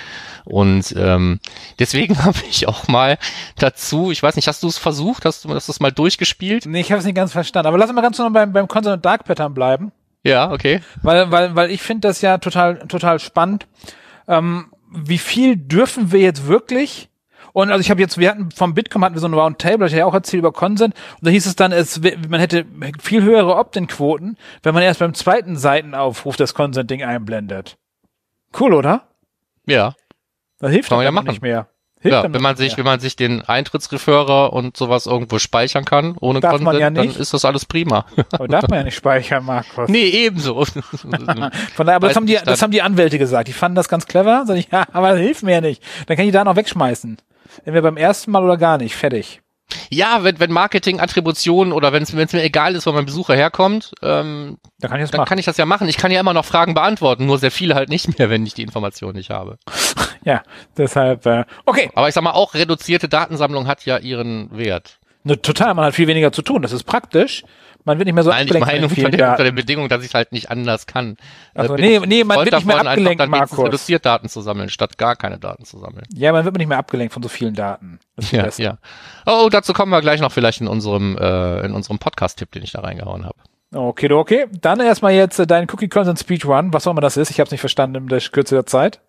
[SPEAKER 2] Und ähm, deswegen habe ich auch mal dazu, ich weiß nicht, hast du es versucht? Hast du hast du es mal durchgespielt?
[SPEAKER 1] Nee, ich habe es nicht ganz verstanden. Aber lass uns mal ganz noch beim, beim Consonant Dark Pattern bleiben.
[SPEAKER 2] Ja, okay.
[SPEAKER 1] Weil, weil, weil ich finde das ja total, total spannend. Ähm, wie viel dürfen wir jetzt wirklich? Und also ich habe jetzt, wir hatten vom Bitkom hatten wir so ein Roundtable, ich ja auch erzählt über Consent. Und da hieß es dann, es, man hätte viel höhere Opt-in-Quoten, wenn man erst beim zweiten Seitenaufruf das Consent-Ding einblendet. Cool, oder?
[SPEAKER 2] Ja.
[SPEAKER 1] Das hilft
[SPEAKER 2] Kann man ja machen.
[SPEAKER 1] nicht mehr. Hilft
[SPEAKER 2] ja wenn man sich,
[SPEAKER 1] mehr.
[SPEAKER 2] wenn man sich den Eintrittsreferrer und sowas irgendwo speichern kann, ohne
[SPEAKER 1] Darf man
[SPEAKER 2] Consent,
[SPEAKER 1] ja
[SPEAKER 2] dann ist das alles prima.
[SPEAKER 1] Aber darf man ja nicht speichern, Markus.
[SPEAKER 2] nee, ebenso.
[SPEAKER 1] Von daher, aber das haben die, das haben die Anwälte gesagt. Die fanden das ganz clever. Sag ich, ja, aber das hilft mir ja nicht. Dann kann ich da noch wegschmeißen. Entweder beim ersten Mal oder gar nicht. Fertig.
[SPEAKER 2] ja, wenn, wenn Marketing, Attribution oder wenn es mir egal ist, wo mein Besucher herkommt, ähm,
[SPEAKER 1] Da kann ich das
[SPEAKER 2] dann
[SPEAKER 1] machen.
[SPEAKER 2] kann ich das ja machen. Ich kann ja immer noch Fragen beantworten, nur sehr viele halt nicht mehr, wenn ich die Information nicht habe.
[SPEAKER 1] ja, deshalb, äh, okay.
[SPEAKER 2] Aber ich sag mal, auch reduzierte Datensammlung hat ja ihren Wert.
[SPEAKER 1] Ne, total, man hat viel weniger zu tun. Das ist praktisch. Man wird nicht mehr so
[SPEAKER 2] Nein, ich
[SPEAKER 1] abgelenkt
[SPEAKER 2] meine
[SPEAKER 1] von den
[SPEAKER 2] unter der, unter der. Bedingung, dass ich halt nicht anders kann.
[SPEAKER 1] Also, nee,
[SPEAKER 2] ich
[SPEAKER 1] nee, man wird nicht mehr abgelenkt, Markus.
[SPEAKER 2] reduziert Daten zu sammeln, statt gar keine Daten zu sammeln.
[SPEAKER 1] Ja, man wird nicht mehr abgelenkt von so vielen Daten.
[SPEAKER 2] Ja, ja. Oh, dazu kommen wir gleich noch vielleicht in unserem, äh, in unserem Podcast-Tipp, den ich da reingehauen habe.
[SPEAKER 1] Okay, okay. Dann erstmal jetzt äh, dein Cookie Consent Speedrun. Was auch immer das ist. Ich habe es nicht verstanden in der Kürze der Zeit.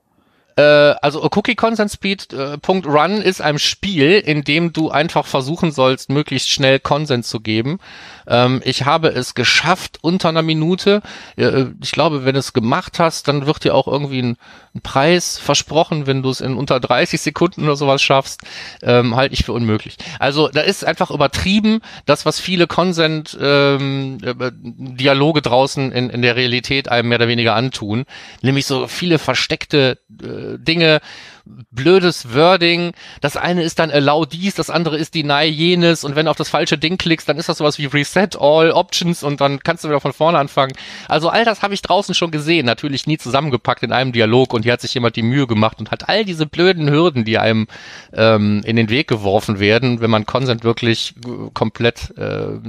[SPEAKER 2] Äh, also Cookie Consent Speed äh, Punkt Run ist ein Spiel, in dem du einfach versuchen sollst, möglichst schnell Consent zu geben. Ähm, ich habe es geschafft unter einer Minute. Äh, ich glaube, wenn du es gemacht hast, dann wird dir auch irgendwie ein, ein Preis versprochen, wenn du es in unter 30 Sekunden oder sowas schaffst. Ähm, halte ich für unmöglich. Also da ist einfach übertrieben, das, was viele Consent ähm, äh, Dialoge draußen in, in der Realität einem mehr oder weniger antun. Nämlich so viele versteckte äh, Dinge, blödes Wording. Das eine ist dann allow dies, das andere ist deny jenes und wenn du auf das falsche Ding klickst, dann ist das sowas wie reset all options und dann kannst du wieder von vorne anfangen. Also all das habe ich draußen schon gesehen, natürlich nie zusammengepackt in einem Dialog und hier hat sich jemand die Mühe gemacht und hat all diese blöden Hürden, die einem ähm, in den Weg geworfen werden, wenn man Consent wirklich komplett äh,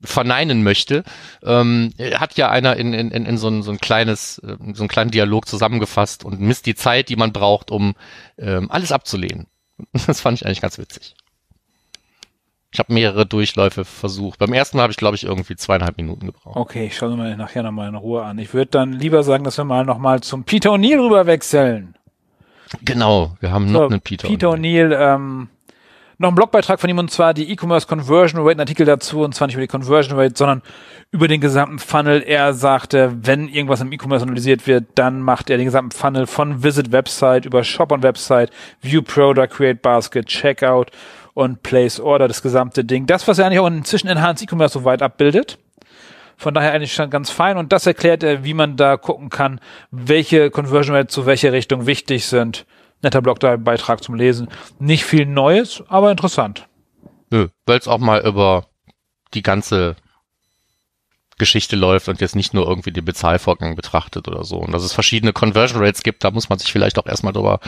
[SPEAKER 2] verneinen möchte, ähm, hat ja einer in, in, in so, ein, so ein kleines, äh, so einen kleinen Dialog zusammengefasst und misst die Zeit, die man braucht, um ähm, alles abzulehnen. Das fand ich eigentlich ganz witzig. Ich habe mehrere Durchläufe versucht. Beim ersten Mal habe ich, glaube ich, irgendwie zweieinhalb Minuten gebraucht.
[SPEAKER 1] Okay, ich schaue mir nachher nochmal in Ruhe an. Ich würde dann lieber sagen, dass wir mal nochmal zum Peter O'Neill rüber wechseln.
[SPEAKER 2] Genau, wir haben
[SPEAKER 1] So,
[SPEAKER 2] noch einen Peter.
[SPEAKER 1] Peter O'Neill, ähm, noch ein Blogbeitrag von ihm und zwar die E-Commerce Conversion Rate, ein Artikel dazu und zwar nicht über die Conversion Rate, sondern über den gesamten Funnel. Er sagte, wenn irgendwas im E-Commerce analysiert wird, dann macht er den gesamten Funnel von Visit Website über Shop on Website, View Product, Create Basket, Checkout und Place Order, das gesamte Ding. Das, was er eigentlich auch inzwischen Enhanced E-Commerce so weit abbildet. Von daher eigentlich schon ganz fein. Und das erklärt er, wie man da gucken kann, welche Conversion Rate zu welcher Richtung wichtig sind. Netter Blogbeitrag zum Lesen. Nicht viel Neues, aber interessant.
[SPEAKER 2] Nö, weil es auch mal über die ganze Geschichte läuft und jetzt nicht nur irgendwie den Bezahlvorgang betrachtet oder so. Und dass es verschiedene Conversion Rates gibt, da muss man sich vielleicht auch erstmal drüber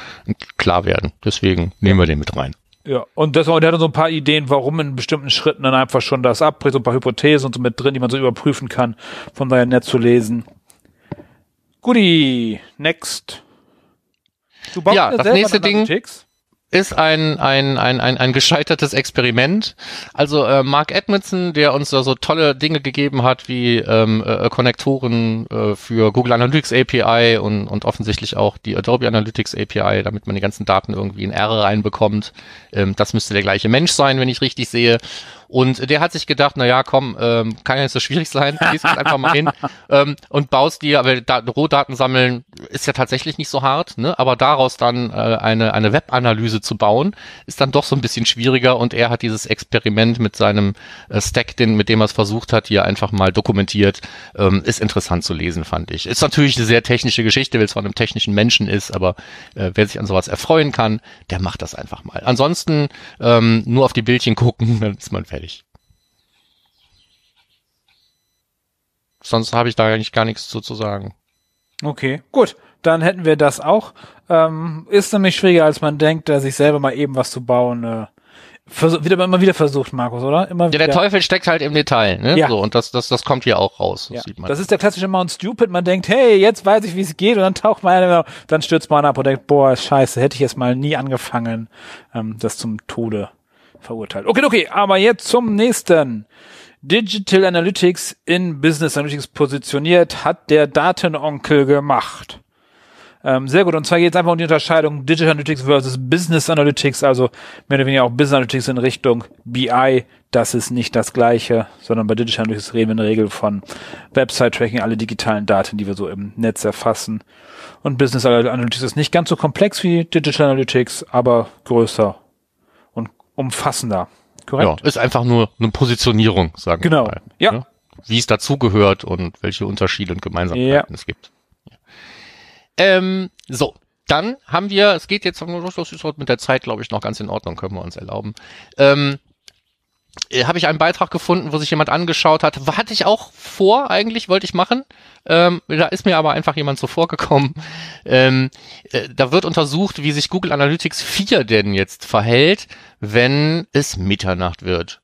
[SPEAKER 2] klar werden. Deswegen nehmen wir den mit rein.
[SPEAKER 1] Ja, und das, und der hat so ein paar Ideen, warum in bestimmten Schritten dann einfach schon das abbricht, so ein paar Hypothesen und so mit drin, die man so überprüfen kann. Von daher nett zu lesen. Guti, next. Du baust
[SPEAKER 2] Ja, das nächste Ding- ist ein, ein, ein, ein, ein gescheitertes Experiment. Also äh, Mark Edmondson, der uns da so tolle Dinge gegeben hat, wie ähm, äh, Konnektoren äh, für Google Analytics API und, und offensichtlich auch die Adobe Analytics API, damit man die ganzen Daten irgendwie in R reinbekommt. Ähm, das müsste der gleiche Mensch sein, wenn ich richtig sehe. Und der hat sich gedacht, na ja, komm, ähm, kann ja nicht so schwierig sein, gehst einfach mal hin ähm, und baust dir, aber da, Rohdaten sammeln ist ja tatsächlich nicht so hart, ne? aber daraus dann äh, eine, eine Webanalyse zu bauen, ist dann doch so ein bisschen schwieriger und er hat dieses Experiment mit seinem äh, Stack, den, mit dem er es versucht hat, hier einfach mal dokumentiert, ähm, ist interessant zu lesen, fand ich. Ist natürlich eine sehr technische Geschichte, weil es von einem technischen Menschen ist, aber äh, wer sich an sowas erfreuen kann, der macht das einfach mal. Ansonsten ähm, nur auf die Bildchen gucken, dann ist man fertig. Sonst habe ich da eigentlich gar nichts zu, zu sagen.
[SPEAKER 1] Okay, gut. Dann hätten wir das auch. Ähm, ist nämlich schwieriger, als man denkt, da sich selber mal eben was zu bauen. Äh, versuch, wieder immer wieder versucht, Markus, oder? Immer
[SPEAKER 2] Ja,
[SPEAKER 1] wieder.
[SPEAKER 2] der Teufel steckt halt im Detail, ne?
[SPEAKER 1] Ja.
[SPEAKER 2] So, und das, das, das kommt hier auch raus. Das
[SPEAKER 1] Ja.
[SPEAKER 2] sieht man.
[SPEAKER 1] Das ist der klassische Mount Stupid. Man denkt, hey, jetzt weiß ich, wie es geht, und dann taucht man einer, dann stürzt man ab und denkt, boah, scheiße, hätte ich jetzt mal nie angefangen, ähm, das zum Tode verurteilt. Okay, okay, aber jetzt zum nächsten. Digital Analytics in Business Analytics positioniert, hat der Datenonkel gemacht. Ähm, sehr gut. Und zwar geht es einfach um die Unterscheidung Digital Analytics versus Business Analytics, also mehr oder weniger auch Business Analytics in Richtung BI. Das ist nicht das Gleiche, sondern bei Digital Analytics reden wir in der Regel von Website-Tracking, alle digitalen Daten, die wir so im Netz erfassen. Und Business Analytics ist nicht ganz so komplex wie Digital Analytics, aber größer umfassender. Korrekt?
[SPEAKER 2] ja, ist einfach nur eine Positionierung, sagen
[SPEAKER 1] Genau.
[SPEAKER 2] wir mal.
[SPEAKER 1] Ja.
[SPEAKER 2] Ne? Wie es dazugehört und welche Unterschiede und Gemeinsamkeiten
[SPEAKER 1] Ja.
[SPEAKER 2] es gibt. Ähm, so. Dann haben wir, es geht jetzt das ist mit der Zeit, glaube ich, noch ganz in Ordnung, können wir uns erlauben. Ähm, äh, habe ich einen Beitrag gefunden, wo sich jemand angeschaut hat. Hatte ich auch vor, eigentlich wollte ich machen. Ähm, da ist mir aber einfach jemand so vorgekommen. Ähm, äh, da wird untersucht, wie sich Google Analytics 4 denn jetzt verhält, wenn es Mitternacht wird.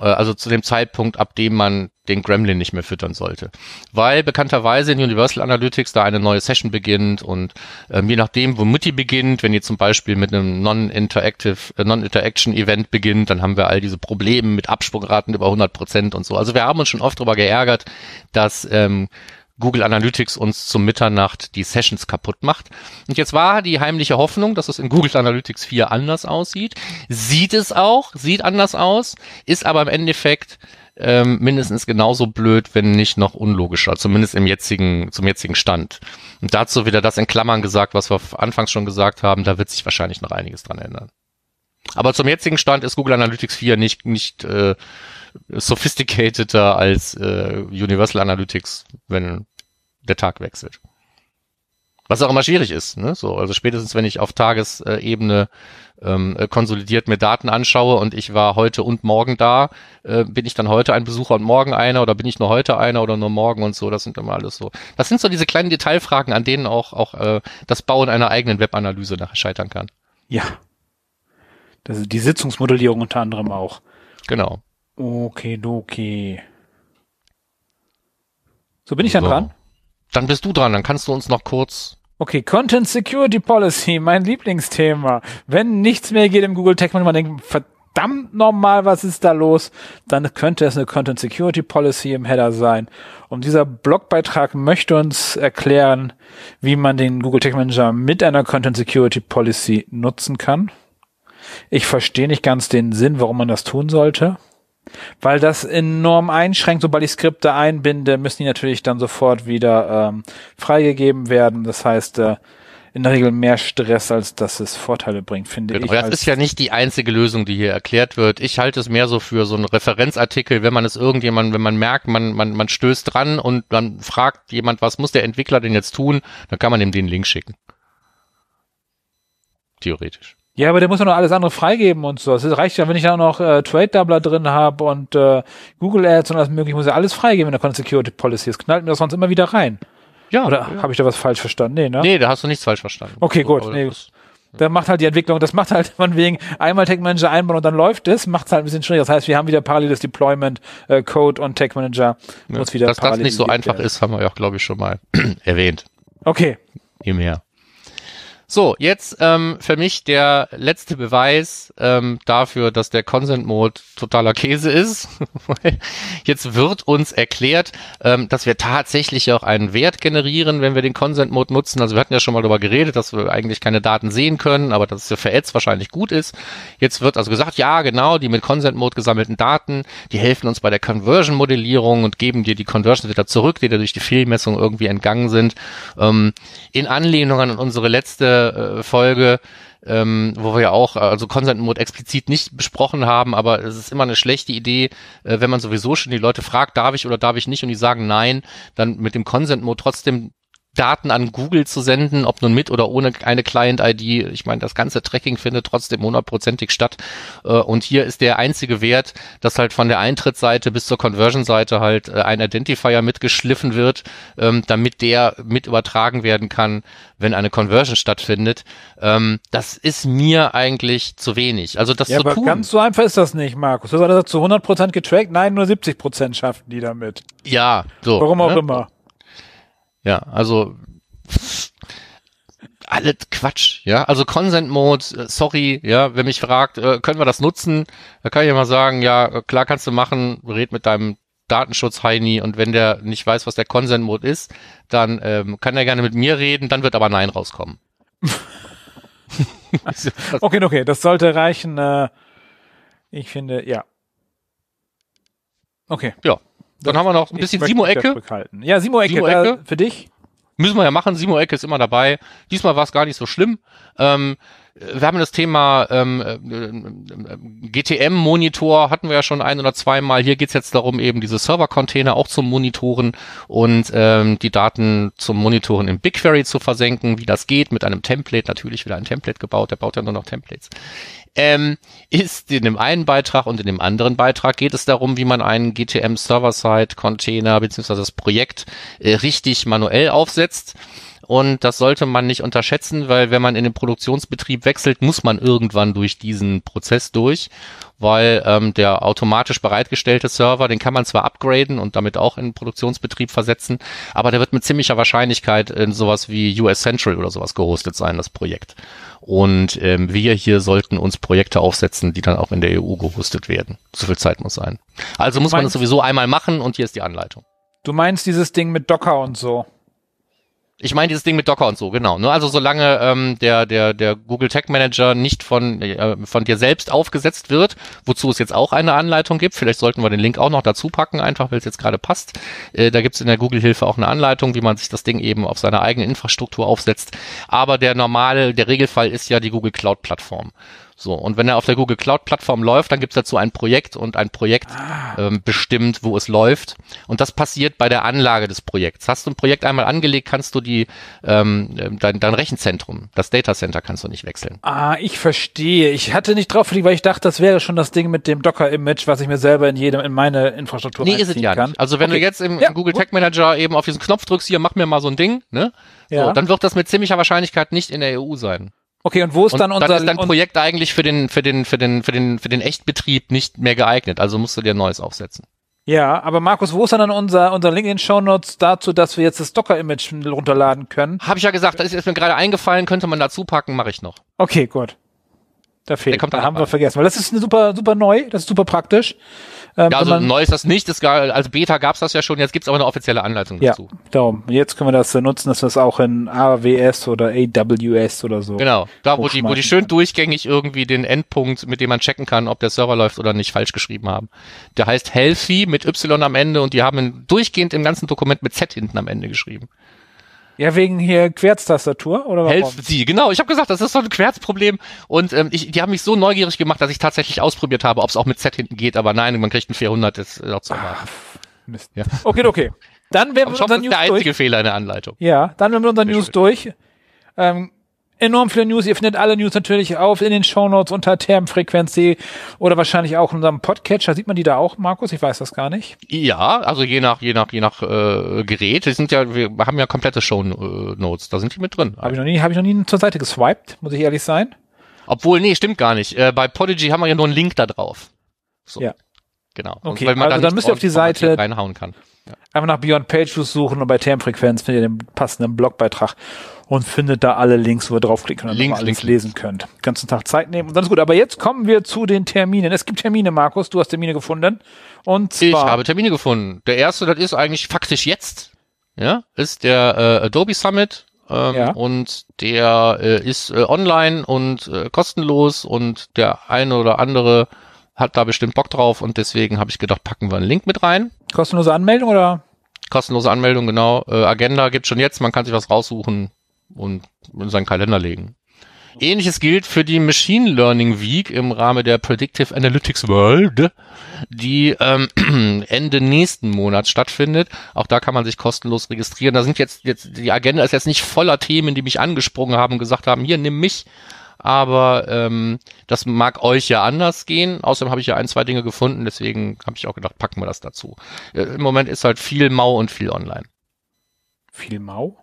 [SPEAKER 2] Äh, also zu dem Zeitpunkt, ab dem man den Gremlin nicht mehr füttern sollte. Weil bekannterweise in Universal Analytics da eine neue Session beginnt und ähm, je nachdem, womit die beginnt, wenn die zum Beispiel mit einem Non-Interactive, äh, Non-Interaction-Event beginnt, dann haben wir all diese Probleme mit Absprungraten über 100 Prozent und so. Also wir haben uns schon oft darüber geärgert, dass ähm, Google Analytics uns zum Mitternacht die Sessions kaputt macht. Und jetzt war die heimliche Hoffnung, dass es in Google Analytics 4 anders aussieht. Sieht es auch, sieht anders aus, ist aber im Endeffekt ähm, mindestens genauso blöd, wenn nicht noch unlogischer, zumindest im jetzigen, zum jetzigen Stand. Und dazu wieder das in Klammern gesagt, was wir anfangs schon gesagt haben, da wird sich wahrscheinlich noch einiges dran ändern. Aber zum jetzigen Stand ist Google Analytics 4 nicht, nicht äh, sophisticateder als äh, Universal Analytics, wenn der Tag wechselt. Was auch immer schwierig ist, ne? So, also spätestens wenn ich auf Tagesebene ähm, äh, konsolidiert mir Daten anschaue und ich war heute und morgen da, äh, bin ich dann heute ein Besucher und morgen einer oder bin ich nur heute einer oder nur morgen und so, das sind immer alles so. Das sind so diese kleinen Detailfragen, an denen auch, auch äh, das Bauen einer eigenen Webanalyse nachher scheitern kann.
[SPEAKER 1] Ja. Das ist die Sitzungsmodellierung unter anderem auch.
[SPEAKER 2] Genau.
[SPEAKER 1] Okay, okay. So bin ich dann so. dran?
[SPEAKER 2] Dann bist du dran, dann kannst du uns noch kurz
[SPEAKER 1] Okay, Content Security Policy, mein Lieblingsthema. Wenn nichts mehr geht im Google Tech, man denkt, verdammt normal, was ist da los? Dann könnte es eine Content Security Policy im Header sein. Und dieser Blogbeitrag möchte uns erklären, wie man den Google Tech Manager mit einer Content Security Policy nutzen kann. Ich verstehe nicht ganz den Sinn, warum man das tun sollte. Weil das enorm einschränkt, sobald ich Skripte einbinde, müssen die natürlich dann sofort wieder ähm, freigegeben werden. Das heißt, äh, in der Regel mehr Stress, als dass es Vorteile bringt, finde genau,
[SPEAKER 2] ich. Das ist ja nicht die einzige Lösung, die hier erklärt wird. Ich halte es mehr so für so einen Referenzartikel, wenn man es irgendjemand, wenn man merkt, man, man, man stößt dran und dann fragt jemand, was muss der Entwickler denn jetzt tun, dann kann man ihm den Link schicken. Theoretisch.
[SPEAKER 1] Ja, aber der muss ja noch alles andere freigeben und so. Es reicht ja, wenn ich da noch äh, Trade Doubler drin habe und äh, Google Ads und alles mögliche, muss ja alles freigeben in der Content Security Policy. Es knallt mir das sonst immer wieder rein. Ja. Oder ja. habe ich da was falsch verstanden? Nee, ne?
[SPEAKER 2] Nee, da hast du nichts falsch verstanden.
[SPEAKER 1] Okay, gut. Nee. Das, da macht halt die Entwicklung, das macht halt von wegen einmal Tech Manager einbauen und dann läuft es, macht es halt ein bisschen schwierig. Das heißt, wir haben wieder paralleles Deployment, äh, Code und Tech Manager
[SPEAKER 2] ja, muss wieder Dass das nicht so einfach werden. ist, haben wir ja, glaube ich, schon mal erwähnt.
[SPEAKER 1] Okay.
[SPEAKER 2] Je mehr. So, jetzt ähm, für mich der letzte Beweis ähm, dafür, dass der Consent Mode totaler Käse ist. jetzt wird uns erklärt, ähm, dass wir tatsächlich auch einen Wert generieren, wenn wir den Consent Mode nutzen. Also wir hatten ja schon mal darüber geredet, dass wir eigentlich keine Daten sehen können, aber dass es für Ads wahrscheinlich gut ist. Jetzt wird also gesagt, ja genau, die mit Consent Mode gesammelten Daten, die helfen uns bei der Conversion Modellierung und geben dir die Conversions wieder zurück, die dir durch die Fehlmessung irgendwie entgangen sind. Ähm, in Anlehnung an unsere letzte äh, Folge, ähm, wo wir ja auch also Consent Mode explizit nicht besprochen haben, aber es ist immer eine schlechte Idee, äh, wenn man sowieso schon die Leute fragt, darf ich oder darf ich nicht und die sagen nein, dann mit dem Consent Mode trotzdem Daten an Google zu senden, ob nun mit oder ohne eine Client-ID. Ich meine, das ganze Tracking findet trotzdem hundertprozentig statt. Äh, und hier ist der einzige Wert, dass halt von der Eintrittsseite bis zur Conversion-Seite halt äh, ein Identifier mitgeschliffen wird, ähm, damit der mit übertragen werden kann, wenn eine Conversion stattfindet. Ähm, das ist mir eigentlich zu wenig. Also das
[SPEAKER 1] ja,
[SPEAKER 2] zu
[SPEAKER 1] aber
[SPEAKER 2] tun.
[SPEAKER 1] ganz so einfach ist das nicht, Markus. Du hast gesagt, zu 100% getrackt. Nein, nur 70% schaffen die damit.
[SPEAKER 2] Ja, so.
[SPEAKER 1] Warum auch ne? immer.
[SPEAKER 2] Ja, also alles Quatsch, ja. Also Consent Mode, äh, sorry, ja, wer mich fragt, äh, können wir das nutzen? Da kann ich ja mal sagen, ja, äh, klar kannst du machen, red mit deinem Datenschutz Heini und wenn der nicht weiß, was der Consent Mode ist, dann ähm, kann er gerne mit mir reden, dann wird aber Nein rauskommen.
[SPEAKER 1] okay, okay, das sollte reichen. Äh, ich finde, ja. Okay.
[SPEAKER 2] Ja. Dann haben wir noch ein bisschen Simo-Ecke.
[SPEAKER 1] Ja, Simo-Ecke, Simo äh, für dich?
[SPEAKER 2] Müssen wir ja machen. Simo-Ecke ist immer dabei. Diesmal war es gar nicht so schlimm. Ähm, wir haben das Thema ähm, äh, GTM-Monitor, hatten wir ja schon ein oder zweimal. Hier geht's jetzt darum, eben diese Server-Container auch zum Monitoren und ähm, die Daten zum Monitoren im BigQuery zu versenken, wie das geht, mit einem Template, natürlich wieder ein Template gebaut, der baut ja nur noch Templates ähm, ist in dem einen Beitrag und in dem anderen Beitrag geht es darum, wie man einen GTM Server-Side Container beziehungsweise das Projekt äh, richtig manuell aufsetzt. Und das sollte man nicht unterschätzen, weil wenn man in den Produktionsbetrieb wechselt, muss man irgendwann durch diesen Prozess durch, weil ähm, der automatisch bereitgestellte Server, den kann man zwar upgraden und damit auch in den Produktionsbetrieb versetzen, aber der wird mit ziemlicher Wahrscheinlichkeit in sowas wie US Central oder sowas gehostet sein, das Projekt. Und ähm, wir hier sollten uns Projekte aufsetzen, die dann auch in der EU gehostet werden. So viel Zeit muss sein. Also muss man es sowieso einmal machen und hier ist die Anleitung.
[SPEAKER 1] Du meinst dieses Ding mit Docker und so.
[SPEAKER 2] Ich meine dieses Ding mit Docker und so, genau. Ne? Also solange ähm, der, der, der Google Tag Manager nicht von, äh, von dir selbst aufgesetzt wird, wozu es jetzt auch eine Anleitung gibt, vielleicht sollten wir den Link auch noch dazu packen, einfach weil es jetzt gerade passt. Äh, da gibt es in der Google-Hilfe auch eine Anleitung, wie man sich das Ding eben auf seine eigene Infrastruktur aufsetzt. Aber der normale, der Regelfall ist ja die Google Cloud-Plattform. So, und wenn er auf der Google Cloud-Plattform läuft, dann gibt es dazu ein Projekt und ein Projekt ah. ähm, bestimmt, wo es läuft. Und das passiert bei der Anlage des Projekts. Hast du ein Projekt einmal angelegt, kannst du die ähm, dein, dein Rechenzentrum, das Data Center kannst du nicht wechseln.
[SPEAKER 1] Ah, ich verstehe. Ich hatte nicht drauf weil ich dachte, das wäre schon das Ding mit dem Docker-Image, was ich mir selber in jedem in meine Infrastruktur
[SPEAKER 2] Nee, ist es ja kann. nicht. Also wenn okay. du jetzt im, ja, Google gut. Tag Manager eben auf diesen Knopf drückst, hier, mach mir mal so ein Ding, ne? Ja. So, dann wird das mit ziemlicher Wahrscheinlichkeit nicht in der EU sein.
[SPEAKER 1] Okay, und wo ist und dann unser
[SPEAKER 2] dann ist dein Projekt eigentlich für den für den für den für den für den Echtbetrieb nicht mehr geeignet, also musst du dir ein neues aufsetzen.
[SPEAKER 1] Ja, aber Markus, wo ist dann unser unser Link in den Show Notes dazu, dass wir jetzt das Docker Image runterladen können?
[SPEAKER 2] Habe ich ja gesagt, das ist mir gerade eingefallen, könnte man dazu packen, mache ich noch.
[SPEAKER 1] Okay, gut. Da fehlt. Der kommt da haben wir vergessen, weil das ist super super neu, das ist super praktisch.
[SPEAKER 2] Ähm, ja, also neu ist das nicht. Das, als Beta gab es das ja schon. Jetzt gibt es aber eine offizielle Anleitung
[SPEAKER 1] dazu. Ja, darum. Jetzt können wir das äh, nutzen, dass wir es auch in AWS oder AWS oder so.
[SPEAKER 2] Genau. Da, wo die, wo die schön durchgängig irgendwie den Endpunkt, mit dem man checken kann, ob der Server läuft oder nicht, falsch geschrieben haben. Der heißt Healthy mit Y am Ende und die haben durchgehend im ganzen Dokument mit Z hinten am Ende geschrieben.
[SPEAKER 1] Ja, wegen hier Querztastatur oder warum?
[SPEAKER 2] Helfen Sie, genau. Ich habe gesagt, das ist so ein Querzproblem und ähm, ich, die haben mich so neugierig gemacht, dass ich tatsächlich ausprobiert habe, ob es auch mit Z hinten geht, aber nein, man kriegt ein 400, das ist auch zu erwarten.
[SPEAKER 1] Mist. Ja. Okay, okay. Dann werden wir
[SPEAKER 2] unseren News der einzige durch. Fehler in der Anleitung.
[SPEAKER 1] Ja, dann werden wir unseren News durch. Ähm, enorm viele News. Ihr findet alle News natürlich auf in den Shownotes unter Termfrequenz.de oder wahrscheinlich auch in unserem Podcatcher. Sieht man die da auch, Markus? Ich weiß das gar nicht.
[SPEAKER 2] Ja, also je nach, je nach, je nach äh, Gerät. Die sind ja, wir haben ja komplette Shownotes. Da sind die mit drin.
[SPEAKER 1] Habe ich noch nie, habe ich noch nie zur Seite geswiped, muss ich ehrlich sein.
[SPEAKER 2] Obwohl, nee, stimmt gar nicht. Äh, bei Podigy haben wir ja nur einen Link da drauf.
[SPEAKER 1] So. Ja.
[SPEAKER 2] Genau.
[SPEAKER 1] Okay, also dann müsst ihr auf die Seite
[SPEAKER 2] reinhauen kann.
[SPEAKER 1] Ja. Einfach nach Beyond Page suchen und bei Termfrequenz findet ihr den passenden Blogbeitrag und findet da alle Links, wo ihr draufklicken und Links, alles Links, lesen könnt. Den ganzen Tag Zeit nehmen und dann ist gut. Aber jetzt kommen wir zu den Terminen. Es gibt Termine, Markus. Du hast Termine gefunden. Und zwar
[SPEAKER 2] ich habe Termine gefunden. Der erste, das ist eigentlich faktisch jetzt. Ja, ist der äh, Adobe Summit ähm, ja. und der äh, ist äh, online und äh, kostenlos und der eine oder andere hat da bestimmt Bock drauf und deswegen habe ich gedacht, packen wir einen Link mit rein.
[SPEAKER 1] Kostenlose Anmeldung oder?
[SPEAKER 2] Kostenlose Anmeldung, genau. Äh, Agenda gibt schon jetzt, man kann sich was raussuchen und in seinen Kalender legen. Ähnliches gilt für die Machine Learning Week im Rahmen der Predictive Analytics World, die ähm, Ende nächsten Monats stattfindet. Auch da kann man sich kostenlos registrieren. Da sind jetzt, jetzt, die Agenda ist jetzt nicht voller Themen, die mich angesprungen haben und gesagt haben, hier, nimm mich. Aber ähm, das mag euch ja anders gehen. Außerdem habe ich ja ein, zwei Dinge gefunden, deswegen habe ich auch gedacht, packen wir das dazu. Äh, Im Moment ist halt viel Mau und viel online.
[SPEAKER 1] Viel Mau?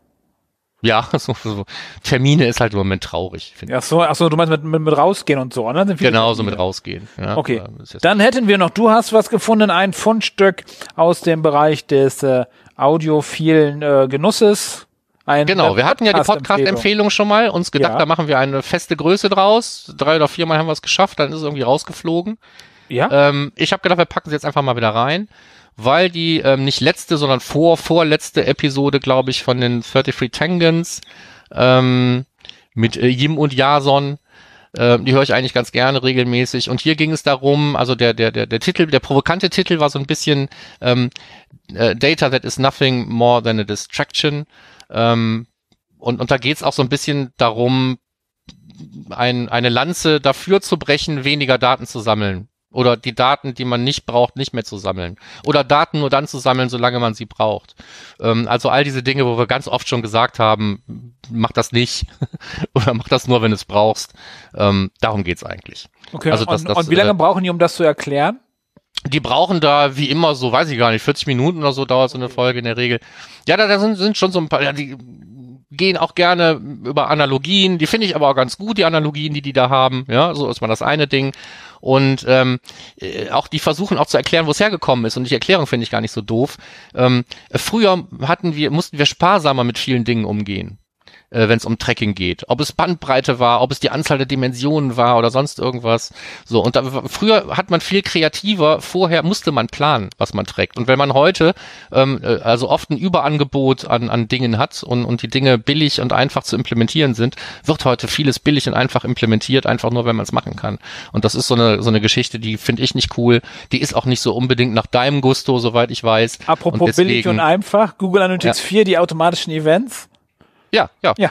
[SPEAKER 2] Ja, so, so. Termine ist halt im Moment traurig.
[SPEAKER 1] Ach so, ach so, du meinst mit, mit, mit rausgehen und so, ne?
[SPEAKER 2] Genau, so mit rausgehen. Ja,
[SPEAKER 1] okay. Dann hätten wir noch, du hast was gefunden, ein Fundstück aus dem Bereich des äh, audiophilen äh, Genusses.
[SPEAKER 2] Ein genau, wir hatten ja die Podcast-Empfehlung schon mal, uns gedacht, ja. da machen wir eine feste Größe draus. Drei oder viermal haben wir es geschafft, dann ist es irgendwie rausgeflogen. Ja. Ähm, ich habe gedacht, wir packen sie jetzt einfach mal wieder rein weil die ähm, nicht letzte, sondern vor, vorletzte Episode, glaube ich, von den 33 Tangents ähm, mit äh, Yim und Jason, äh, die höre ich eigentlich ganz gerne regelmäßig. Und hier ging es darum, also der, der, der, der Titel, der provokante Titel war so ein bisschen ähm, äh, Data that is nothing more than a distraction. Ähm, und, und da geht es auch so ein bisschen darum, ein, eine Lanze dafür zu brechen, weniger Daten zu sammeln. Oder die Daten, die man nicht braucht, nicht mehr zu sammeln. Oder Daten nur dann zu sammeln, solange man sie braucht. Ähm, also all diese Dinge, wo wir ganz oft schon gesagt haben, mach das nicht. Oder mach das nur, wenn du es brauchst. Ähm, darum geht's eigentlich.
[SPEAKER 1] Okay, also das, und, das, und wie lange äh, brauchen die, um das zu erklären?
[SPEAKER 2] Die brauchen da wie immer so, weiß ich gar nicht, 40 Minuten oder so dauert so eine Folge in der Regel. Ja, da, da sind, sind schon so ein paar, ja, die gehen auch gerne über Analogien, die finde ich aber auch ganz gut, die Analogien, die die da haben. Ja, so ist mal das eine Ding. Und ähm, äh, auch die versuchen auch zu erklären, wo es hergekommen ist. Und die Erklärung finde ich gar nicht so doof. Ähm, früher hatten wir, mussten wir sparsamer mit vielen Dingen umgehen. Äh, wenn es um Tracking geht. Ob es Bandbreite war, ob es die Anzahl der Dimensionen war oder sonst irgendwas. So, und da, früher hat man viel kreativer, vorher musste man planen, was man trägt. Und wenn man heute ähm, äh, also oft ein Überangebot an, an Dingen hat und, und die Dinge billig und einfach zu implementieren sind, wird heute vieles billig und einfach implementiert, einfach nur, wenn man es machen kann. Und das ist so eine, so eine Geschichte, die finde ich nicht cool. Die ist auch nicht so unbedingt nach deinem Gusto, soweit ich weiß.
[SPEAKER 1] Apropos und deswegen, billig und einfach, Google Analytics ja. 4, die automatischen Events.
[SPEAKER 2] Ja, ja. Ja.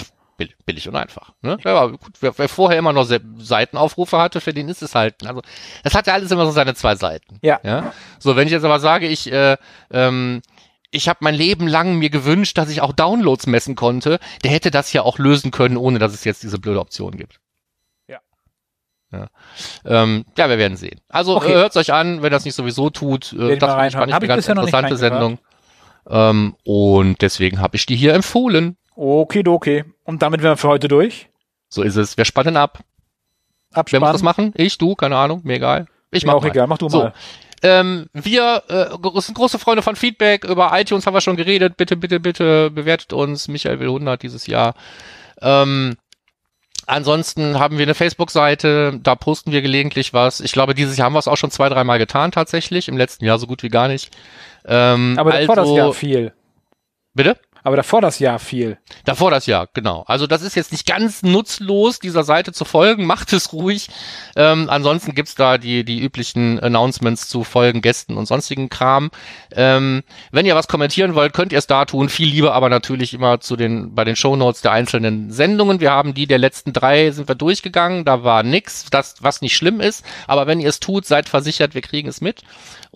[SPEAKER 2] Billig und einfach. Ne? Ja, gut, wer, wer vorher immer noch Seitenaufrufe hatte, für den ist es halt. Also das hat ja alles immer so seine zwei Seiten.
[SPEAKER 1] Ja.
[SPEAKER 2] ja? So, wenn ich jetzt aber sage, ich äh, ähm, ich habe mein Leben lang mir gewünscht, dass ich auch Downloads messen konnte, der hätte das ja auch lösen können, ohne dass es jetzt diese blöde Option gibt.
[SPEAKER 1] Ja.
[SPEAKER 2] Ja, ähm, ja wir werden sehen. Also okay. äh, hört euch an, wenn das nicht sowieso tut. Äh, das fand ich eine ganz interessante Sendung. Ähm, und deswegen habe ich die hier empfohlen.
[SPEAKER 1] Okay, Und damit wären wir für heute durch.
[SPEAKER 2] So ist es. Wir spannen ab.
[SPEAKER 1] Abspannen. Wer
[SPEAKER 2] muss das machen? Ich, du, keine Ahnung, mir egal. Ich
[SPEAKER 1] mir mach auch mal. egal, mach du so. mal.
[SPEAKER 2] Ähm, wir äh, sind große Freunde von Feedback. Über iTunes haben wir schon geredet. Bitte, bitte, bitte bewertet uns. Michael will 100 dieses Jahr. Ähm, ansonsten haben wir eine Facebook-Seite. Da posten wir gelegentlich was. Ich glaube, dieses Jahr haben wir es auch schon zwei, dreimal getan tatsächlich. Im letzten Jahr so gut wie gar nicht.
[SPEAKER 1] Ähm, Aber davor also, das Jahr viel.
[SPEAKER 2] Bitte?
[SPEAKER 1] Aber davor das Jahr viel.
[SPEAKER 2] Davor das Jahr, genau. Also das ist jetzt nicht ganz nutzlos, dieser Seite zu folgen. Macht es ruhig. Ähm, ansonsten gibt's da die, die üblichen Announcements zu Folgen, Gästen und sonstigen Kram. Ähm, wenn ihr was kommentieren wollt, könnt ihr es da tun. Viel lieber aber natürlich immer zu den, bei den Shownotes der einzelnen Sendungen. Wir haben die der letzten drei sind wir durchgegangen. Da war nix, das, was nicht schlimm ist. Aber wenn ihr es tut, seid versichert, wir kriegen es mit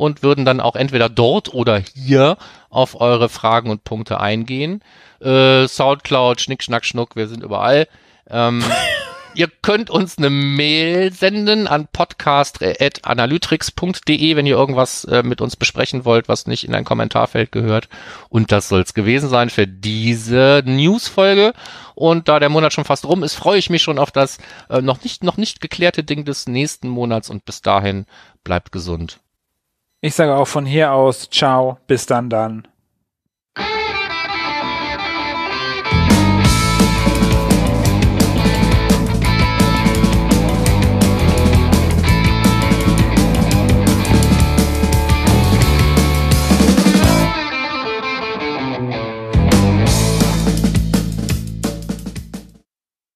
[SPEAKER 2] und würden dann auch entweder dort oder hier auf eure Fragen und Punkte eingehen. Äh, Soundcloud, Schnick, Schnack, Schnuck, wir sind überall. Ähm, ihr könnt uns eine Mail senden an podcast.analytrix.de, wenn ihr irgendwas äh, mit uns besprechen wollt, was nicht in ein Kommentarfeld gehört. Und das soll es gewesen sein für diese Newsfolge. Und da der Monat schon fast rum ist, freue ich mich schon auf das äh, noch nicht noch nicht geklärte Ding des nächsten Monats. Und bis dahin bleibt gesund.
[SPEAKER 1] Ich sage auch von hier aus, ciao, bis dann dann.